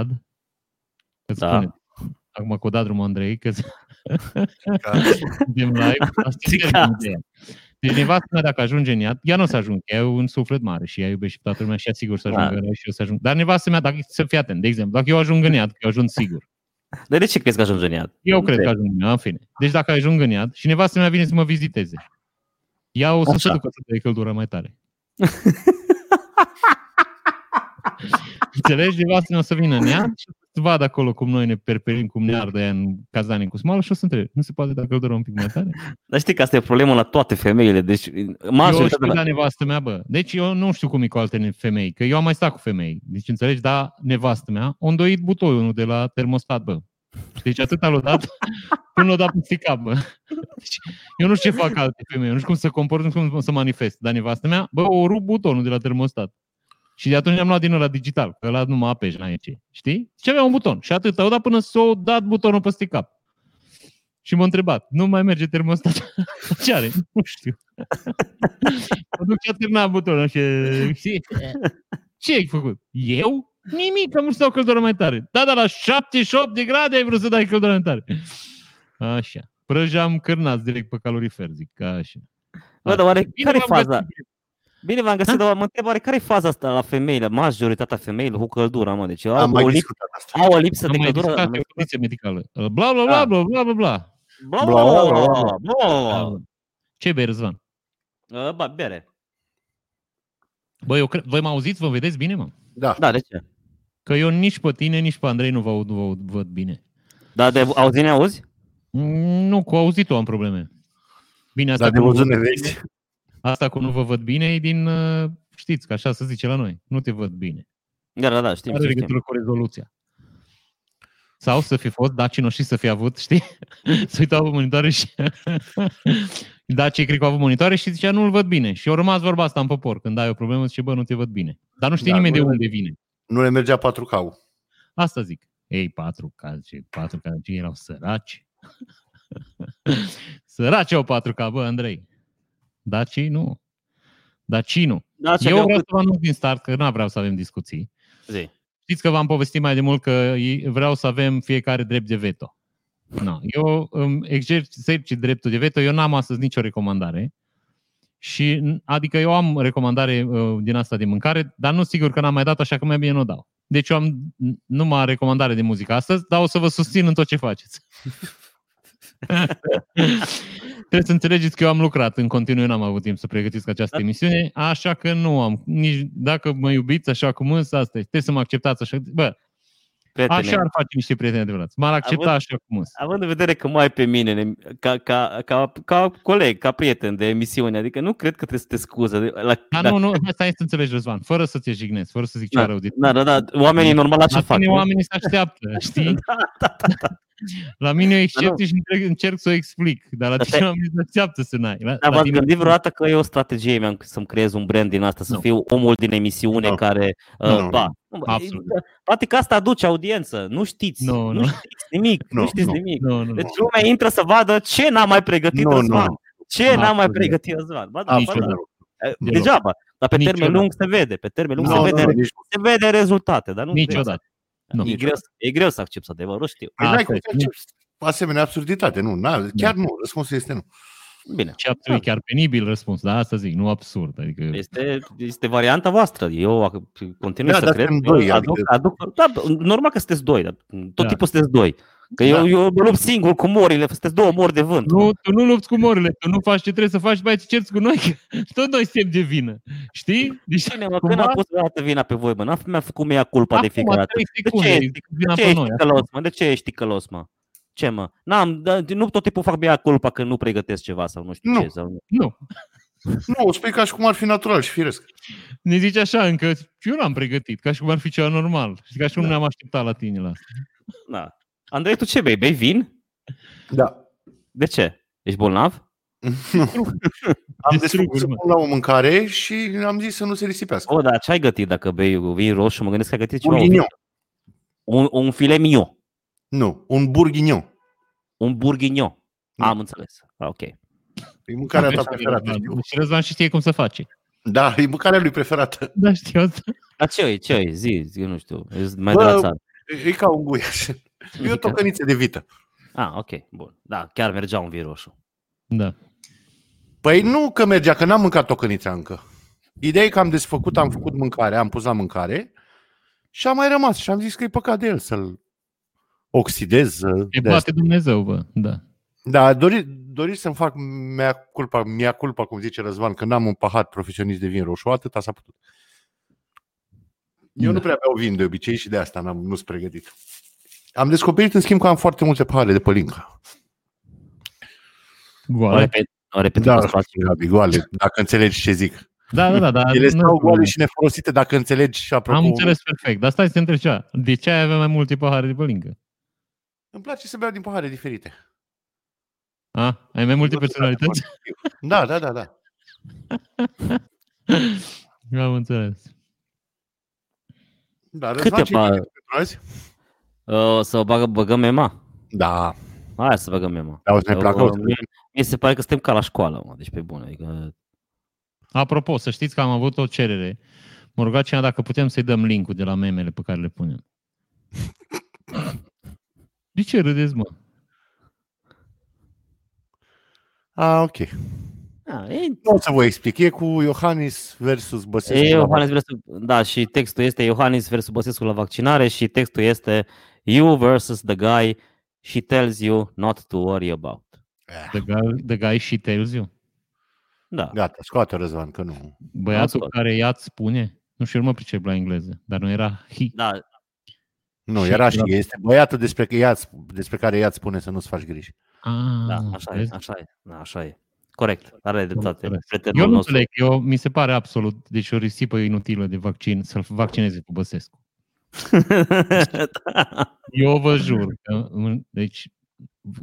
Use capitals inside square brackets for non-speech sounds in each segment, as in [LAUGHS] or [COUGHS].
iad. Îți Da. spune, acum că o dat drumul Andrei, că Ca- suntem live. Asta e Țica. termenul de ea. Deci nevastă mea dacă ajunge în iad, ea nu o să ajungă, ea e un suflet mare și ea iubește pe toată lumea și ea sigur să ajungă Da. în rai și eu să ajung. Dar nevastă mea, dacă să fii atent, de exemplu, dacă eu ajung în iad, că eu ajung sigur, Dar de ce crezi că ajunge în iad? Eu Nu cred te- că ajung în iad, în fine. Deci dacă ajung în iad și nevastă mea vine să mă viziteze, ea o să se Așa. ducă să dea căldură mai tare. [LAUGHS] Înțelegi? Nevastă mea o să vină în iad și să vadă acolo cum noi ne perperim, cum ne ardă ea în cazane cu smală și o să întrebe, nu se poate da căldură un pic mai tare? Dar știi că asta e problemă la toate femeile. Deci, Eu știu majoritatea... la nevastă mea, bă. Deci eu nu știu cum e cu alte femei, că eu am mai stat cu femei. Deci înțelegi, da, nevastă mea, a îndoit butoiul de la termostat, bă. Deci atât l-a dat până l-a dat peste cap, bă. Deci, eu nu știu ce fac alte femei, eu nu știu cum să comport, nu știu cum să manifest. Dar nevastă mea, bă, o rup butonul de la termostat. Și de atunci am luat din ăla digital, că ăla numai apeși, n-ai ce. Știi? Și avea un buton. Și atât, au dat până s-o dat butonul peste cap. Și m-a întrebat, nu mai merge termostat? [LAUGHS] Ce are? Nu știu. [LAUGHS] Mă duc și a terminat butonul și știi? Ce ai făcut? Eu? Nimic, am vrut să dau căldură mai tare. Da, dar la 78 de grade ai vrut să dai căldură mai tare. Așa. Prăjeam cârnați direct pe calorifer, zic. Așa. Bă, dar oare Bine care e v-am faza? Găsit. Bine v-am găsit, dar mă întreb, oare care e faza asta la femeile, majoritatea femeilor cu căldura, mă? Deci au, Am mai o, lip, discutat asta. au o lipsă Am de mai căldură. discutat pe o condiție medicală. Bla, bla, bla, Ah. bla, bla, bla, bla. Bla, Bla, bla, bla, bla. Ce bei, Răzvan? Uh, Ba, bere. Bă, eu cred, voi mă auziți? Vă vedeți bine, mă? Da. Da, de ce? Că eu nici pe tine, nici pe Andrei nu vă, aud- vă aud- văd bine. Da, de auzi, ne auzi? Mm, Nu, cu auzitul am probleme. Bine, asta, Dar de cu, nu văzut vă, ne vezi. Asta cu nu vă văd bine e din, uh, știți, că așa se zice la noi. Nu te văd bine. Da, da, da, știm, Are știm. știm. legătură cu rezoluția. Sau să fi fost dacii noștri să fi avut, [LAUGHS] știi? să uitau pe monitoare și... [LAUGHS] dacii cred că au avut monitoare și zicea nu-l văd bine. Și au rămas vorba asta în popor. Când ai o problemă, zice, bă, nu te văd bine. Dar nu știe Da, nimeni de nu- unde vine. Nu le mergea 4K. Asta zic. Ei, patru cazi, patru cazi erau săraci. [LAUGHS] săraci au patru ca, bă, Andrei. Dacii nu. Dacii nu. Da, ce Eu aveau vreau cât- să vă anunț din start că nu vreau să avem discuții. Zi. Știți că v-am povestit mai de mult că vreau să avem fiecare drept de veto. No. Eu îmi exercit dreptul de veto, eu n-am astăzi nicio recomandare. Și, adică eu am recomandare uh, din asta de mâncare, dar nu sigur că n-am mai dat, așa că mai bine nu o dau. Deci eu am numai recomandare de muzică astăzi, dar o să vă susțin în tot ce faceți. [LAUGHS] Trebuie să înțelegeți că eu am lucrat în continuu, n-am avut timp să pregătesc această Da. emisiune, așa că nu am, nici dacă mă iubiți așa cum însă, asta e. Trebuie să mă acceptați așa. Bă, Prietene, așa ar face niște prieteni adevărați. M-ar accepta Având- așa cum însă. având în vedere că mai ai pe mine ne- ca, ca, ca, ca coleg, ca prieten de emisiune, adică nu cred că trebuie să te scuză. de- La, Dar nu, nu, asta e să înțelegi, Răzvan, fără să te jignezi, fără să zic Da, ce rău de Da, da, da, oamenii normal la ce La fac? tine nu? oamenii se așteaptă, [LAUGHS] știi? Da, da, da, da. La mine e nu. excepție și încerc, încerc să o explic, dar la Dar tine te- oamenii se așteaptă să n-ai. La, Dar la v-ați tine- gândit vreodată că e o strategie mea să-mi creez un brand din asta, să Nu. fiu omul din emisiune Nu. care... Nu, Uh, nu, ba, Absolut. Poate că asta aduce audiență, nu știți, Nu, nu, nu. știți nimic, nu, Nu, știți nu. nimic. Nu, nu, Deci nu. lumea intră să vadă ce n-a mai pregătit Nu, nu, Răzvan. nu. Ce n-a mai Absolut. pregătit Răzvan. Ba, da, ba, Absolut. da. Eh, Deloc. Degeaba. Dar pe termen Niciodată. lung se vede. Pe termen lung Nu, se, nu, vede, nu, nici se vede rezultate. Dar nu Niciodată. Nu. E greu, e greu să accepti adevărul, știu. Păi n-ai Asta cum e. să accepti asemenea absurditate, nu, n chiar nu, răspunsul este nu. Bine. Și absolut chiar penibil răspuns, da, asta zic, nu absurd. Adică, Este, este varianta voastră. Eu ac- continui Da, să dar cred. suntem Eu doi, aduc, adică- aduc, da, normal că sunteți doi, dar tot Da. timpul sunteți doi. Că eu, Da. eu mă lupt singur cu morile, sunteți două mori de vânt. nu, tu nu lupți cu morile, tu nu faci ce trebuie să faci, după aceea te cerți cu noi, că [LAUGHS] tot noi suntem de vină. Știi? Deci, Cine, mă, cumva- când a pus vreodată vina pe voi, mă? N-a mi-a făcut mea culpa de Acum, fiecare dată. trei De secunde, ce e ești, vina de pe ce noi, ești ticălos, mă? De ce ești ticălos, mă? Ce, mă? N-am, da, nu tot timpul fac mea culpa că nu pregătesc ceva sau nu știu Nu. ce. Sau nu. Nu. Nu, spui ca și cum ar fi natural și firesc. Ne zice așa încă, eu n-am pregătit, ca și cum ar fi ceva normal. Și ca și cum Da. ne-am așteptat la tine la asta. Da. Andrei, tu ce bei? Bei vin? Da. De ce? Ești bolnav? [LAUGHS] Am Desfruguri, desfăcut să mă. pun la o mâncare și am zis să nu se risipească. O, dar ce ai gătit dacă bei vin roșu? Mă gândesc că ai gătit ceva. Bourguignon. Un, un filet mignon. Nu, un bourguignon. Un bourguignon. Da. Am înțeles. Ah, Ok. E mâncarea ta Așa, preferată, Răzvan. știu. Și Răzvan și știe cum să face. Da, e mâncarea lui preferată. Da, știu asta. Dar ce e? Ce e? Zi, zi, nu știu. E mai Bă, de la țară. E ca un guiaș. E o tocăniță de vită. Ah, ok, bun. Da, chiar mergea un vin roșu. Da. Păi nu că mergea, că n-am mâncat tocănița încă. Ideea e că am desfăcut, am făcut mâncare, am pus la mâncare și a mai rămas și am zis că e păcat de el să-l oxidez. E de poate Dumnezeu, bă, da. Da, dori, dori să-mi fac mea culpa, mea culpa, cum zice Răzvan, că n-am un pahar profesionist de vin roșu, atâta s-a putut. Eu Da. nu prea beau vin de obicei și de asta n-am, nu sunt pregătit. Am descoperit, în schimb, că am foarte multe pahare de pălincă. O Goale. repet, o repet Da, în spațiu. Gabi, goale, dacă înțelegi ce zic. Da, da, da. da Ele nu- stau goale și nefolosite, dacă înțelegi și apropo. Am înțeles perfect. Dar stai să te întreb ceva. De ce ai avea mai multe pahare de pălincă? Îmi place să beau din pahare diferite. A? Ai mai multe personalități? [LAUGHS] Da, da, da, da. Am înțeles. da Câte Răzvan, Uh, să bagă, băgăm mema. Da, Hai să băgăm mema. da, o să ne placă. o să- Mie, mie se pare că suntem ca la școală, mă, deci pe bune. Adică, Apropo, să știți că am avut o cerere. Mă ruga cineva dacă putem să-i dăm link-ul de la memele pe care le punem. [LAUGHS] De ce râdeți, mă? A, ok. a, e, Nu o să vă explic. E cu Iohannis versus Băsescu. e la Iohannis versus, da, și textul este Iohannis versus Băsescu la vaccinare și textul este You versus the guy she tells you not to worry about. Eh, The guy, the guy she tells you. Da. Gata, scoate Răzvan, că nu. Băiatul Asta. care ea îți spune. Nu știu, eu nu mă pricep la engleză, dar nu era he. Da, Nu, Și- era și este băiatul despre, că ea, despre care ea îți spune să nu-ți faci griji. Ah, da, așa e, vezi? așa e, da, așa e. Corect, are dreptate. înțeles. Prietenul Eu nu nostru. înțeleg, eu, mi se pare absolut, deci o risipă inutilă de vaccin, să-l vaccineze cu Băsescu. [LAUGHS] Eu vă jur, că, deci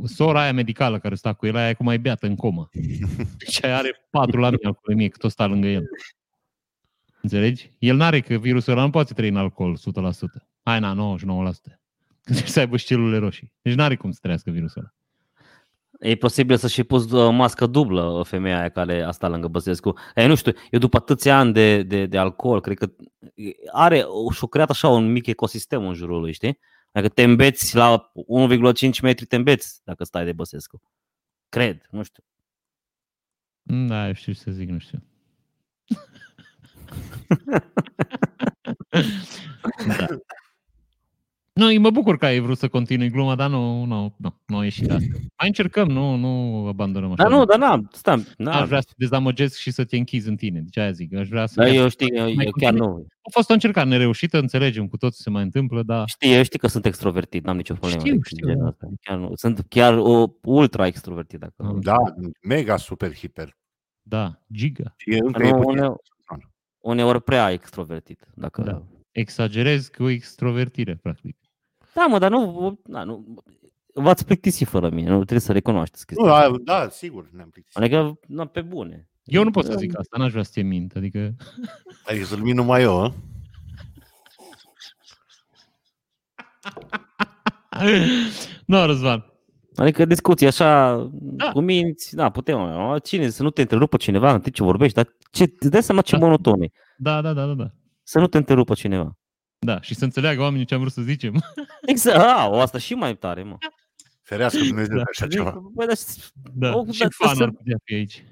sora aia medicală care sta cu el, aia e cum mai beată în comă. [LAUGHS] Deci aia are patru la mine alcoolemie, că tot sta lângă el. Înțelegi? El n-are că virusul ăla nu poate trăi în alcool 100%. Hai, na, 99%. Trebuie [LAUGHS] să aibă și celulele roșii. Deci n-are cum să trăiască virusul ăla. E posibil să și pus uh, mască dublă uh, femeia aia care a stat lângă Băsescu. E, nu știu, eu după atâția ani de, de, de alcool, cred că are și-a creat așa un mic ecosistem în jurul lui, știi? Dacă te îmbeți la 1,5 metri, te îmbeți dacă stai de Băsescu. Cred, nu știu. Da, eu știu ce să zic, nu știu. [LAUGHS] da. Nu, mă bucur că ai vrut să continui gluma, dar nu, nu, nu, nu a ieșit asta. Mai încercăm, nu, nu abandonăm așa. Dar nu, dar n-am, stai, Aș n-am. vrea să te dezamăgesc și să te închizi în tine. Deci aia zic, aș vrea să... Dar iasă- eu știu, eu, mai eu chiar continui? nu. A fost o încercare nereușită, înțelegem cu toți ce se mai întâmplă, dar Știi, eu știi că sunt extrovertit, n-am nicio problemă. Știu, de știu, genul da. ăsta. Chiar nu. Sunt chiar o, ultra extrovertit. Dacă Am Da, mega super hiper. da, giga. Și încă Nu, e puțin. uneori, uneori prea extrovertit. Dacă... Da. Exagerez cu extrovertire, practic. Da, mă, dar nu, da, nu v-ați plictisit fără mine, nu trebuie să recunoașteți Nu, chestia. asta. da, da, sigur, ne-am plictisit. Adică, na, pe bune. Eu nu pot să zic asta, n-aș vrea să te mint. Adică, Adică să-l min numai eu, hă? [LAUGHS] nu, Răzvan. Adică discuții așa, Da. cu minți, da, putem. mă, Cine, să nu te întrerupă cineva în timp ce vorbești, dar ce, îți dai seama ce Da. monoton e. Da, da, da, da, da. Să nu te întrerupă cineva. Da, și să înțeleagă oamenii ce am vrut să zicem. [LAUGHS] Exact, a, o asta și mai tare, mă. Ferească Dumnezeu de așa Adică, ceva. Bă, dar, Da, Oh, și da, fan să- ar putea fi aici.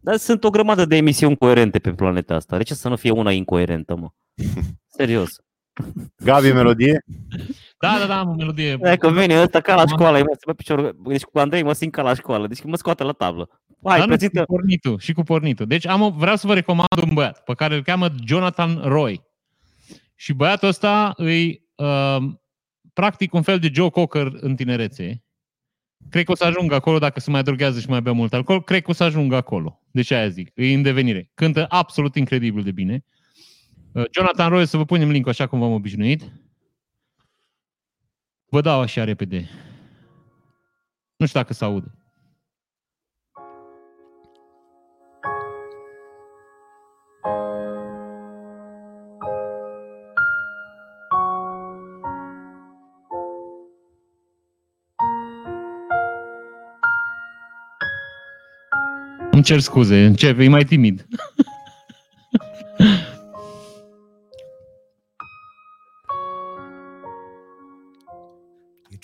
dar sunt o grămadă de emisiuni coerente pe planeta asta. De ce să nu fie una incoerentă, mă? [LAUGHS] Serios. Gabi, melodie? Da, da, da, am o melodie. Dacă vine ăsta ca la școală, mă, se pe picior, deci cu Andrei mă simt ca la școală, deci mă scoate la tablă. Hai, Dar nu, prezintă. și cu pornitul, și cu pornitul. Deci am o, vreau să vă recomand un băiat pe care îl cheamă Jonathan Roy. Și băiatul ăsta îi uh, practic un fel de Joe Cocker în tinerețe. Cred că o să ajungă acolo dacă se mai drogează și mai bea mult alcool. Cred că o să ajungă acolo. Deci aia zic. E în devenire. Cântă absolut incredibil de bine. Uh, Jonathan Roy, să vă punem link așa cum v-am obișnuit. Vă dau așa repede. Nu știu dacă se aude. Îmi cer scuze, începe, e mai timid.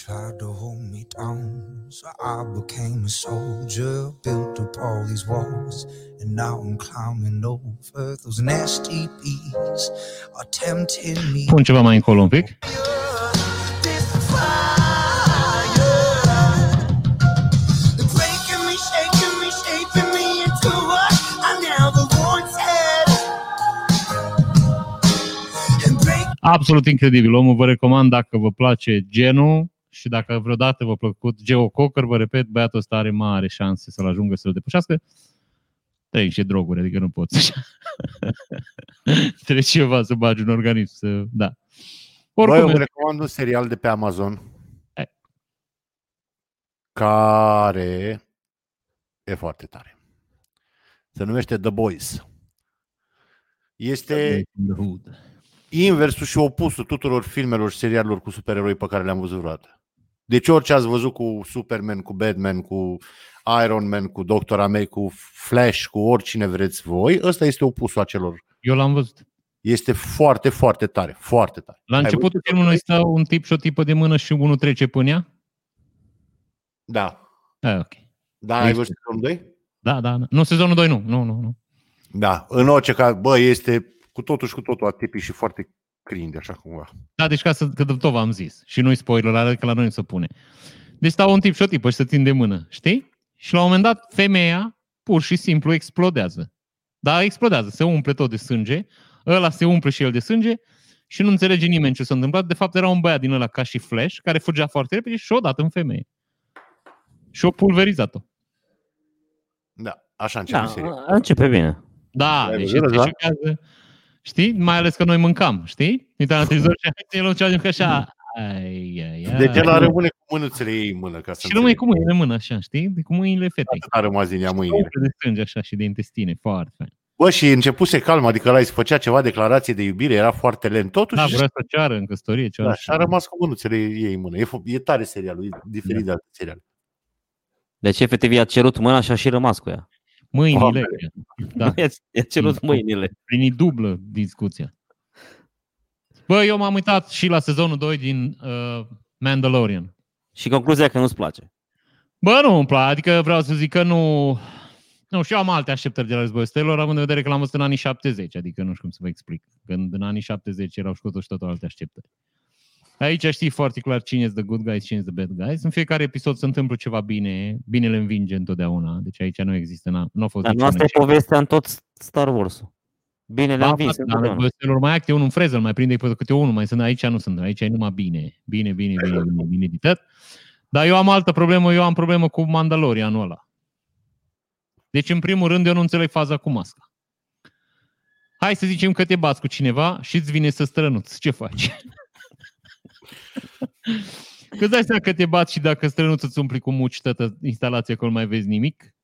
tried to hold me down, so I became a soldier, built up all these walls, and now I'm climbing over those nasty bees are tempting me. Pun ceva mai încolo un pic. Absolut incredibil. Omul vă recomand dacă vă place genul și dacă vreodată v-a plăcut Geo Cocker, vă repet, băiatul ăsta are mare șanse să-l ajungă să-l depășească. Trebuie niște droguri, adică nu poți. [LAUGHS] Trebuie ceva să bagi un organism. Să... Da. Băi, eu Oricum, vă recomand un serial de pe Amazon Hai. care e foarte tare. Se numește The Boys. Este The Hood. Inversul și opusul tuturor filmelor și serialelor cu supereroi pe care le-am văzut vreodată. Deci orice ați văzut cu Superman, cu Batman, cu Iron Man, cu Doctor America, cu Flash, cu oricine vreți voi, ăsta este opusul acelor. Eu l-am văzut. Este foarte, foarte tare. Foarte tare. La Ai începutul văzut? filmului stă un tip și o tipă de mână și unul trece până ea? Da. Ah, ok. Da, ai Este. văzut sezonul 2? Da, da, da. Nu, sezonul 2 nu. Nu, nu, nu. Da. În orice caz, bă, este cu totul și cu totul atipii și foarte cringe, așa cumva. Da, deci ca să, că tot v-am zis. Și nu-i spoiler, adică la noi nu se pune. Deci stau un tip și o tipă și se țin de mână, știi? Și la un moment dat femeia pur și simplu explodează. Da, explodează, se umple tot de sânge, ăla se umple și el de sânge și nu înțelege nimeni ce s-a întâmplat. De fapt era un băiat din ăla ca și Flash, care fugea foarte repede și o dat în femeie. Și o pulverizat-o. Da, așa începe Da, seria. începe bine. Da, Ai deci văzut, te da? șochează. Știi? Mai ales că noi mâncam, știi? Uitam la televizor și hai să-i luăm ceva de așa. Ai, ai, ai. Deci el rămâne cu mânuțele ei în mână, ca să Și rămâi înțelegi. cu mâinile în mână, așa, știi? De cu mâinile fetei. Atât a rămas din ea mâinile. Umple de sânge, așa, și de intestine. Foarte fain. Bă, și începuse calm, adică ăla îi se făcea ceva declarație de iubire, era foarte lent. Totuși, Da, vrea să ceară în căsătorie, ceva. da, și a rămas cu mânuțele ei în mână. E, f- e tare serialul, e diferit de alte seriale. Deci efectiv i-a cerut mâna și a și rămas cu ea. Mâinile. Doamne. Da, I-a, [LAUGHS] i-a cerut mâinile. prin dublă discuția. Bă, eu m-am uitat și la sezonul 2 din uh, Mandalorian. Și concluzia că nu-ți place. Bă, nu îmi place, adică vreau să zic că nu... Nu, și eu am alte așteptări de la Războiul Stelor, având în vedere că l-am văzut în anii 70, adică nu știu cum să vă explic. Când în anii 70 erau și cu totul și totul alte așteptări. Aici știi foarte clar cine este the good guys, cine este the bad guys. În fiecare episod se întâmplă ceva bine, binele învinge întotdeauna, deci aici nu există, n-a, nu a fost Dar nu niciun asta e eșec. povestea în tot Star Wars-ul. Bine le-am Da, vins. frate, dar Războiul Stelor mai acte unul în freză, îl mai prinde pe câte unul, mai sunt aici nu sunt, aici e numai bine, bine, bine, bine, bine, bine editat. Dar eu am altă problemă, eu am problemă cu Mandalorianul ăla. Deci, în primul rând, eu nu înțeleg faza cu masca. Hai să zicem că te bați cu cineva și îți vine să strănuți. Ce faci? Că îți dai seama că te bați și dacă strănuți îți umpli cu muci toată instalația că nu mai vezi nimic?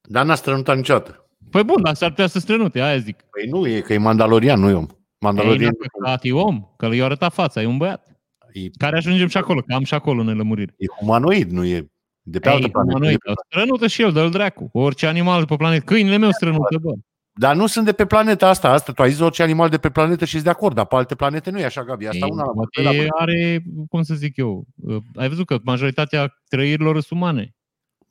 Dar n-a strănutat niciodată. Păi bun, dar s-ar putea să strănute, aia zic. Păi nu, e că e Mandalorian, nu e om. Ei, Mandalorian n-a păcat, e om, că i-a arătat fața, e un băiat. e, Care ajungem și acolo, că am și acolo nelămuriri. e humanoid, nu e de pe altă Ei, planetă. noi, strănută și el, dă-l dracu. Orice animal de pe planetă. Câinile meu strănută, bă. Dar nu sunt de pe planeta asta. Asta tu ai zis orice animal de pe planetă și ești de acord, dar pe alte planete nu e așa, Gabi. Asta Ei, una la poate la mână. are, cum să zic eu, uh, ai văzut că majoritatea trăirilor sunt umane.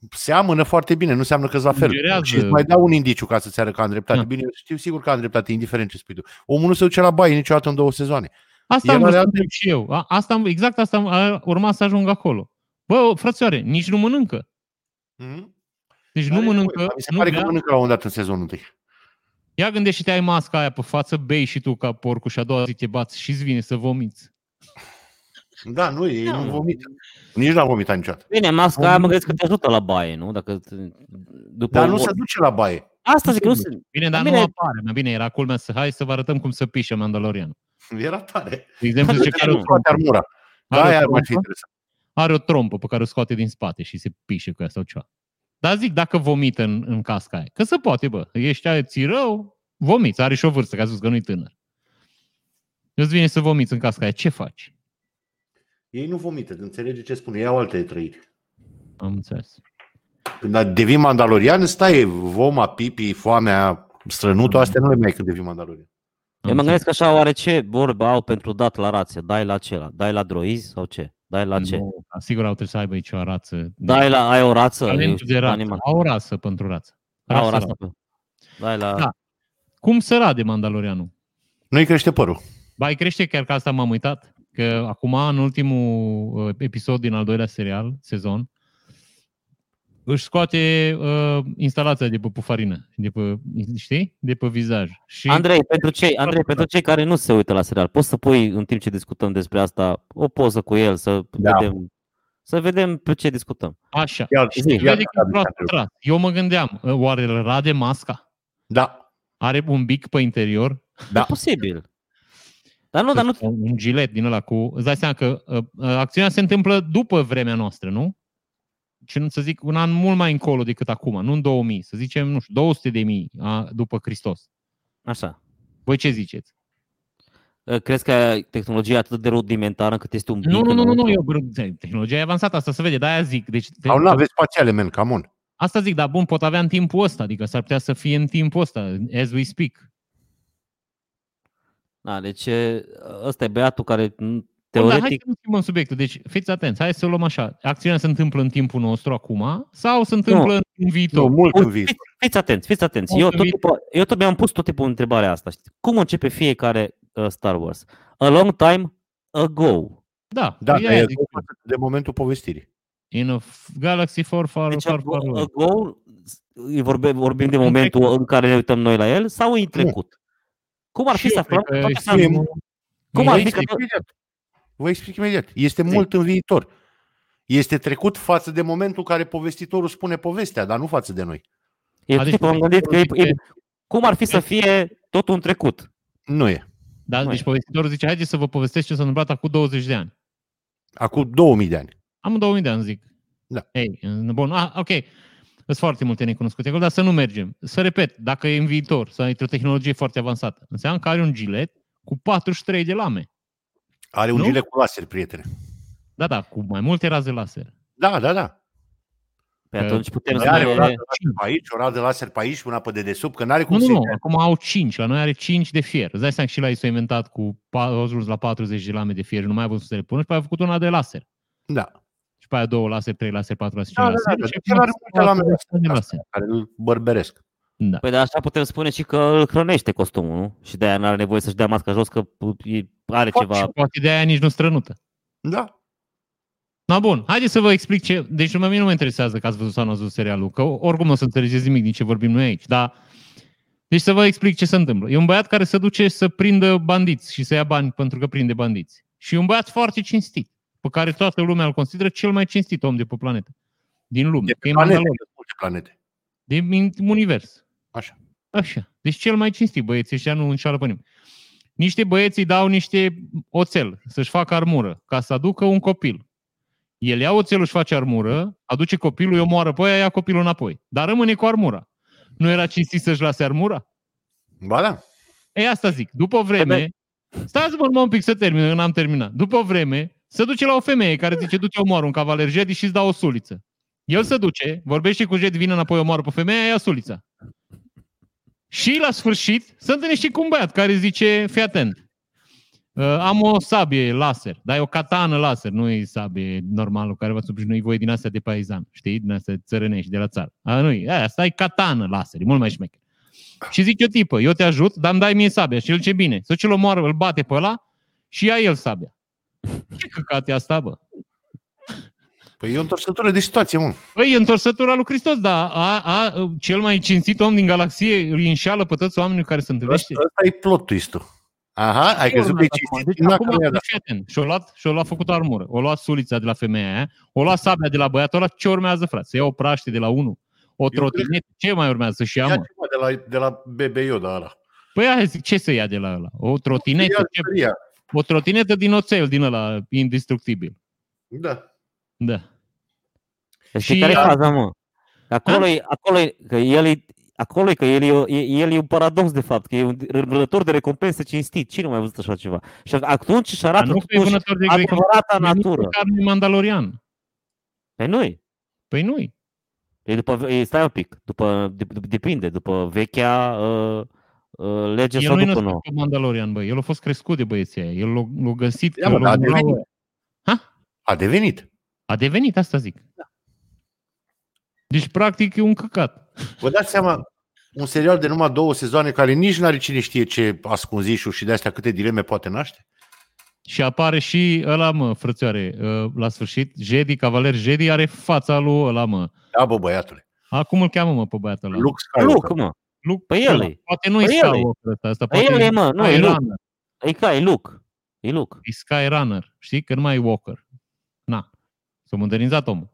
Seamănă foarte bine, nu înseamnă că la fel. Sugerează- Și îți mai dau un indiciu ca să-ți arăt că am dreptate. Da. Bine, eu știu sigur că am dreptate, indiferent ce spui tu. Omul nu se duce la baie niciodată în două sezoane. Asta El am are vrut să alte- întreb și eu. A, asta, am- exact asta am- a urmat să ajung acolo. Bă, frățioare, nici nu mănâncă. Mm-hmm. Deci nu mănâncă, Mi se nu pare că bea. mănâncă la un dat în sezonul întâi. Ia gândește-te, ai masca aia pe față, bei și tu ca porcul și a doua zi te bați și îți vine să vomiți. Da, nu, ei Da. nu vomită. Nici n-a vomitat niciodată. Bine, masca aia mă gândesc că te ajută la baie, nu? Dacă te- după Dar un nu vor- se duce la baie. Asta zic, nu se... Bine, dar Bine. nu apare. Mai bine, era culmea să hai să vă arătăm cum să pișe Mandalorian. Era tare. De exemplu, zice [LAUGHS] că are o, Scoate armura. Da, Are o aia ar mai fi trompă? interesant. are o trompă pe care o scoate din spate și se pișe cu ea sau ceva. Dar zic, dacă vomită în, în casca aia, că se poate, bă, ești aia, ți rău, vomiți, are și o vârstă, că a spus că nu-i tânăr. Îți vine să vomiți în casca aia, ce faci? Ei nu vomită, înțelege ce spune. Ei au alte trăiri. Am înțeles. Când devii mandalorian, stai, voma, pipi, foamea, strănutul, astea nu le mai ai când devii mandalorian. Eu mă gândesc așa, oare ce vorbe au pentru dat la rație? Dai la ce? Dai la droizi sau ce? Dai la ce? Nu, sigur au trebuit să aibă aici o rață. Dai la, ai o rață? Talentul de rață. animal. Au o rasă pentru rață. Ai o Rasă rață. la- pe- Dai la... Da. Cum să rade Mandalorianul? Nu-i crește părul. Ba, îi crește chiar că asta m-am uitat. Că acum, în ultimul uh, episod din al doilea serial, sezon, își scoate uh, instalația de pe pufarină, de pe, știi? De pe vizaj. Și Andrei, pentru cei, Andrei, pentru cei care nu se uită la serial, poți să pui în timp ce discutăm despre asta o poză cu el să Da. vedem să vedem pe ce discutăm. așa. Iar, Și zi, se iar, vede că e prost tras. Eu mă gândeam, uh, oare îl rade masca? Da, Are un bic pe interior? Da. da. E posibil. Dar nu, dar nu, Un gilet din ăla cu... Îți dai seama că uh, uh, acțiunea se întâmplă după vremea noastră, nu? Și nu să zic un an mult mai încolo decât acum, nu în 2000, să zicem, nu știu, 200 de mii a, după Hristos. așa. Voi ce ziceți? Crezi că tehnologia e atât de rudimentară încât este un bic Nu, nu, nu, nu, nu, înăuntru? eu, tehnologia e avansată, asta se vede, de-aia zic. Deci, te, Au nave spațiale, men, come on. asta zic, dar bun, pot avea în timpul ăsta, adică s-ar putea să fie în timpul ăsta, as we speak. Da, deci e, ăsta e băiatul care m, Bun, dar hai teoretic să nu schimbăm subiectul. Deci, fiți atenți, hai să o luăm așa. Acțiunea se întâmplă în timpul nostru acum sau se întâmplă în viitor? Nu, mult în Uite, viitor. Fiți, fiți atenți, fiți atenți. Mult Eu în tot, viitor. timpul, eu tot mi-am pus tot timpul întrebarea asta. Știți? Cum începe fiecare uh, Star Wars? A long time ago. Da, Da, păi dar aia e zic. de momentul povestirii. In a f- galaxy far, far, Deci far, far away. ago, îi vorbe, vorbim de În momentul trecut. în care ne uităm noi la el sau în trecut? Cum ar fi Și să eu aflăm? cred că toate știm- să- Cum Vă ar fi explic că... imediat. Vă explic imediat. Este Zi. mult în viitor. Este trecut față de momentul în care povestitorul spune povestea, dar nu față de noi. Eu A, deci tot m-am gândit că e, povestitorul e, cum ar fi să fie totul în trecut? Nu e. Da, Mai. deci povestitorul zice, haideți să vă povestesc ce s-a întâmplat acum 20 de ani. Acum 2000 de ani. Am 2000 de ani, zic. Da. Ei, bun, ah, ok. Sunt foarte multe necunoscute acolo, dar să nu mergem. Să repet, dacă e în viitor sau într-o tehnologie foarte avansată, înseamnă că are un gilet cu 43 de lame. Are un Nu? gilet cu laser, prietene. Da, da, cu mai multe raze laser. Da, da, da. Pe Că- atunci putem Mai să Are ne... o rază laser pe aici, o rază laser pe aici, una pe dedesubt, că n-are cum Nu, nu, să nu, acum au 5, la noi are 5 de fier. Îți dai seama că și la ei s-a inventat cu, pa- au ajuns la 40 de lame de fier și nu mai a văzut să le pună și pe aia a făcut una de laser. Da. Și pe aia două laser, trei laser, patru laser, Da, cinci da, laser. da, și deci el are acum multe lame 40 de astea. laser. Care îl bărberesc. Da. Păi de așa putem spune și că îl hrănește costumul, nu? Și de aia nu are nevoie să-și dea masca jos, că e- are Poate ceva... Și poate de aia nici nu strănută. Da. Na bun, haideți să vă explic ce... Deci mă mine nu mă interesează că ați văzut sau nu ați văzut serialul, că oricum nu o să înțelegeți nimic din ce vorbim noi aici, dar... Deci să vă explic ce se întâmplă. E un băiat care se duce să prindă bandiți și să ia bani pentru că prinde bandiți. Și e un băiat foarte cinstit, pe care toată lumea îl consideră cel mai cinstit om de pe planetă. Din lume. De că pe e planete, Mandalorian. de multe planete. Din univers. Așa. Așa. Deci cel mai cinstit băieții ăștia nu înșală pe nimeni. Niște băieți îi dau niște oțel să-și facă armură, ca să aducă un copil. El ia oțelul, își face armură, aduce copilul, îi omoară pe aia, ia copilul înapoi. Dar rămâne cu armura. Nu era cinstit să-și lase armura? Ba da. Ei, asta zic. După vreme, stați-mă numai un pic să termin, că n-am terminat. După vreme, se duce la o femeie care zice, du-te omoară un cavaler Jedi și îți dau o suliță. El se duce, vorbește cu Jedi, vine înapoi, omoară pe femeia, ia sulița. Și la sfârșit se întâlnește și cu un băiat care zice, fii atent, uh, am o sabie laser, dar e o katană laser, nu e sabie normală care v-ați obișnuit voi din astea de paizan, știi, din astea țărănești de la țară. A, nu e, aia, asta e katană laser, e mult mai șmecher. Și zic eu tipă, eu te ajut, dar îmi dai mie sabia. Și el ce bine, să ce-l omoară, îl bate pe ăla și ia el sabia. Ce căcat e asta, bă? Păi e o întorsătură de situație, mă. Păi, e întorsătura lui Hristos, dar a, a, cel mai cinstit om din galaxie îi înșală pe toți oamenii cu care se întâlnește. Ăsta e plot twist-ul. Aha, ai crezut că e cinstit? Deci, Nu, acum, că nu e, da. fiți atent, și-o luat, și-o luat făcut o armură, o luat sulița de la femeia aia, o luat sabia de la băiatul ăla, ce urmează, frate? Să ia o praște de la unul, o cred- trotinetă, ce mai urmează să-și ia, Ia mă? ceva de la, de la BB Yoda ăla. Păi aia zic, ce să ia de la ăla? O trotinetă, Ia, ce, ia. o trotinetă din oțel, din ăla, indestructibil. Da. Da. Știi Și care e a- faza, mă? Că Acolo e, acolo e, că el e, acolo e că el e, o- e, el e un paradox, de fapt, că e un vânător de recompense cinstit. Cine nu mai a văzut așa ceva? Și atunci își Dar arată nu că e totuși vânător de adevărata Nu e natură. carne mandalorian. Păi nu Păi nu E după, e, stai un pic, după, de, de, depinde, după vechea uh, Uh, Lege El sau nu e după născut nouă? pe Mandalorian, băi. El a fost crescut de băieții aia. El l-a, l-a găsit. Ia, mă, l-a dar a luat- devenit. Ha? A devenit. A devenit, asta zic. Deci, practic, e un căcat. Vă dați seama, un serial de numai două sezoane care nici n-are cine știe ce ascunzișuri și de astea câte dileme poate naște? Și apare și ăla, mă, frățioare, uh, la sfârșit, Jedi, Cavaler Jedi, are fața lui ăla, mă. Da, bă, băiatule. Acum îl cheamă, mă, pe băiatul ăla. Luke Skywalker. Luke, mă. Luke. Păi el ăla. e. Poate nu e Păi el e. Skywalker ăsta, asta Păi poate el e, mă, nu, e Luke. Skyrunner. E ca, e Luke. E Luke. E Skyrunner, știi? Că nu mai e Walker. Na. S-a modernizat omul.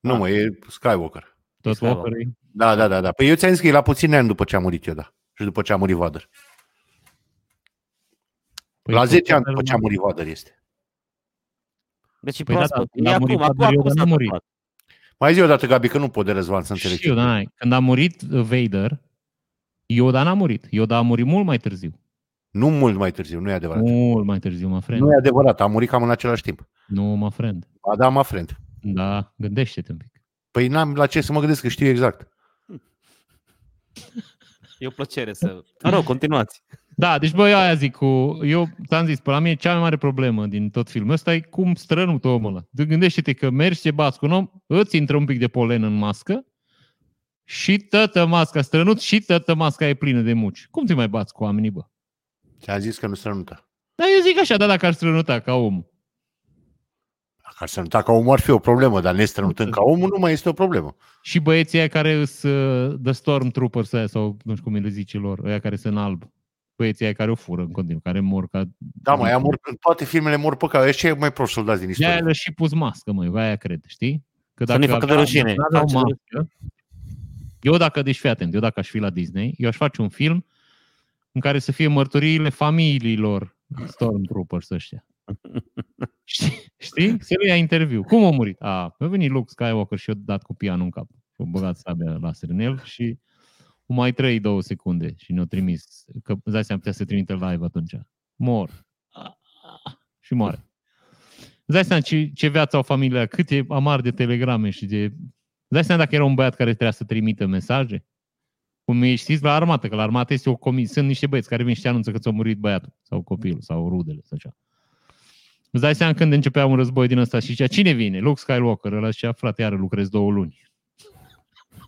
Nu, mă, e Skywalker. Tot Skywalker. Walker e. Da, da, da, da. Păi eu ți-am zis că e la puțin ani după ce a murit Yoda. Și după ce a murit Vader. Păi la tot 10 ani Vader după ce a murit Vader este. Deci e Păi da, proaspăt. da, E a murit acum, acum, Vader, acum Yoda s-a n-a murit. întâmplat. Mai zi o dată, Gabi, că nu pot de Răzvan să înțeleg. Știu, ce da, când a murit Vader, Yoda n-a murit. Yoda a murit mult mai târziu. Nu mult mai târziu, nu e adevărat. Mult mai târziu, mă friend. Nu e adevărat, a murit cam în același timp. Nu, mă friend. Ba da, mă friend. Da, gândește-te un pic. Păi n-am la ce să mă gândesc, că știu exact. E o plăcere să... Mă rog, continuați. Da, deci băi, aia zic cu... Eu ți-am zis, pe la mine cea mai mare problemă din tot filmul ăsta e cum strănută omul ăla. De gândește-te că mergi, ce bați cu un om, îți intră un pic de polen în mască și toată masca strănut și toată masca e plină de muci. Cum te mai bați cu oamenii, bă? Ți-am zis că nu strănută. Dar eu zic așa, da, dacă ar strănuta ca om. Dacă ar strănuta ca omul ar fi o problemă, dar nestrănutând ca omul nu mai este o problemă. Și băieții aia care îs uh, The Stormtroopers aia, sau nu știu cum le zice lor, aia care sunt în alb. Băieții aia care o fură în continuu, care mor ca... Da, mai mor, în toate filmele mor pe care ce e mai prost soldați din De aia istorie. le și pus mască, măi, aia cred, știi? Că Să nu-i facă de avea- rușine. n-aveau Face de mască, eu dacă, deci fii atent, eu dacă aș fi la Disney, eu aș face un film în care să fie mărturiile familiilor Stormtroopers ăștia. [LAUGHS] Știi? Știi? Se le ia interviu. Cum a murit? A, a venit Luke Skywalker și a dat cu pianul în cap. Și a băgat sabia laser în el și o mai trăi două secunde și ne-a trimis. Că îți dai seama, putea să trimite live atunci. Mor. A, a, Și moare. Îți dai seama ce, ce viață au familia, cât e amar de telegrame și de... Îți dai seama dacă era un băiat care trebuia să trimită mesaje? Cum e, știți, la armată, că la armată este o comisie, sunt niște băieți care vin și te anunță că ți-a murit băiatul sau copilul sau rudele sau așa. Îți dai seama când începea un război din ăsta și zicea, cine vine? Luke Skywalker. Ăla zicea, frate, iară lucrez două luni.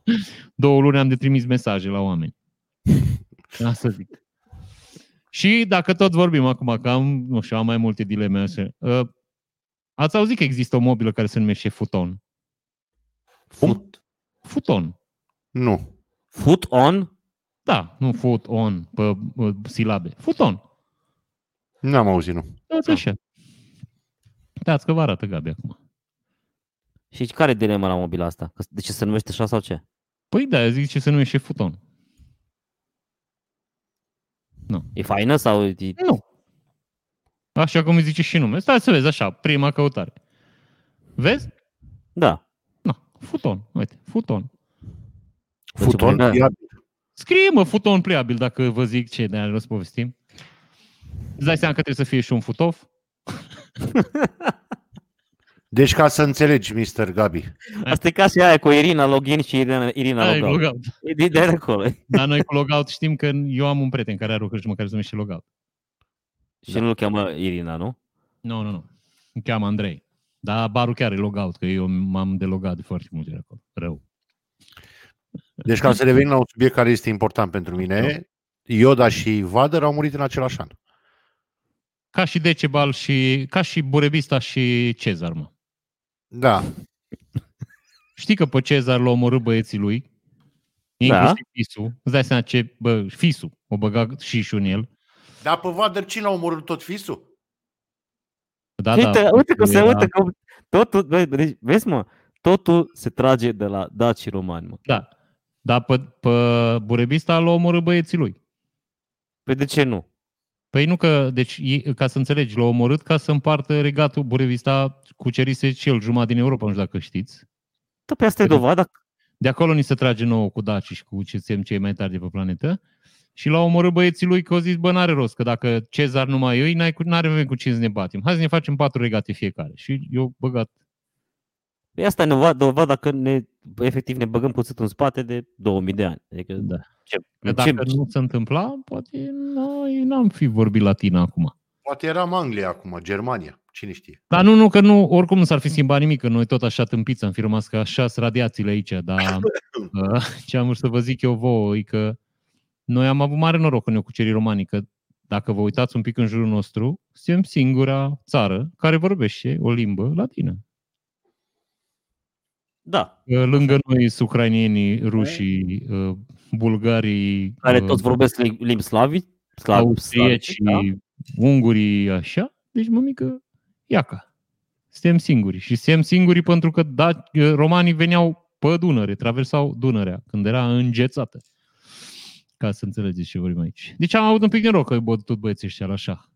[LAUGHS] două luni am de trimis mesaje la oameni. [LAUGHS] Asta zic. Și dacă tot vorbim acum, că am, nu știu, am mai multe dileme așa. Uh, ați auzit că există o mobilă care se numește Futon? Foot, Futon. Nu. foot on? Da, nu foot on pe uh, silabe. Futon. N-am auzit, nu. Dați așa. Dați că vă arată Gabi acum. Și care e dilema la mobila asta? Că- De ce se numește așa sau ce? Păi da, zic ce se numește Futon. E faină sau e... Nu. Așa cum îi zice și nume. Stai să vezi așa, prima căutare. Vezi? Da. Na, Futon. Uite, Futon. Deci, Futon, da. ia- Scrie, mă, Futon pliabil dacă vă zic ce de aia povestim. Îți dai seama că trebuie să fie și un futof? [LAUGHS] Deci ca să înțelegi, Mr. Gabi. Asta e ca și aia cu Irina Login și Irina, Irina Ai, Logout. logout. E de, de acolo. Dar noi cu logout știm că eu am un prieten care are o cărciumă care se numește logout. Și nu-l cheamă Irina, nu? Nu, nu, nu. Îmi cheamă Andrei. Dar barul chiar e logout, că eu m-am delogat de foarte multe ori acolo. Rău. Deci ca să revenim la un subiect care este important pentru mine, Yoda și Vader au murit în același an. Ca și Decebal și... Ca și Burebista și Cezar, mă. Da. Știi că pe Cezar l-au omorât băieții lui, Da. inclusiv Fisu. Îți dai seama ce, bă, Fisu, o băga și și în el. Dar pe Vader cine a omorât tot fisul? Da, uite, da, uite cum se era- uite cum totul, vezi, deci, vezi mă, totul se trage de la daci romani, mă. Da. Dar pe, pe Burebista l-au omorât băieții lui. Păi de ce nu? Păi nu că, deci, ei- ca să înțelegi, l-au omorât ca să împartă regatul Burevista cucerise și el jumătate din Europa, nu știu dacă știți. Da, pe asta e Păi- dovada. De acolo ni se trage nouă cu Daci și cu ce suntem cei mai tari de pe planetă. Și l-au omorât băieții lui că au zis, bă, n-are rost, că dacă Cezar nu mai îi, n-ai cu- n-are vreme cu cine să ne batem. Hai să ne facem patru regate fiecare. Și eu băgat. Păi asta e dovada, dovada că ne efectiv ne băgăm cuțit în spate de 2000 de ani. Adică, Da. ce, Că dacă nu se întâmpla, poate noi n-am fi vorbit latină acum. Poate eram Anglia acum, Germania, cine știe. Dar nu, nu, că nu, oricum nu s-ar fi schimbat nimic, că noi tot așa tâmpiți am fi rămas că așa sunt radiațiile aici, dar [COUGHS] uh, ce am vrut să vă zic eu vouă e că noi am avut mare noroc când ne-au cucerit romanii, că dacă vă uitați un pic în jurul nostru, suntem singura țară care vorbește o limbă latină. Da, Uh, Lângă noi sunt ucrainienii, rușii, uh, bulgarii, care uh, toți vorbesc lim- limbi slavi, slavi, austrieci, da? ungurii, așa. Deci, mămică, iaca. Suntem singuri. Și suntem singuri pentru că da, romanii veneau pe Dunăre, traversau Dunărea, când era înghețată. Ca să înțelegeți ce vorbim aici. Deci am avut un pic de noroc că ai tot băieții ăștia la așa.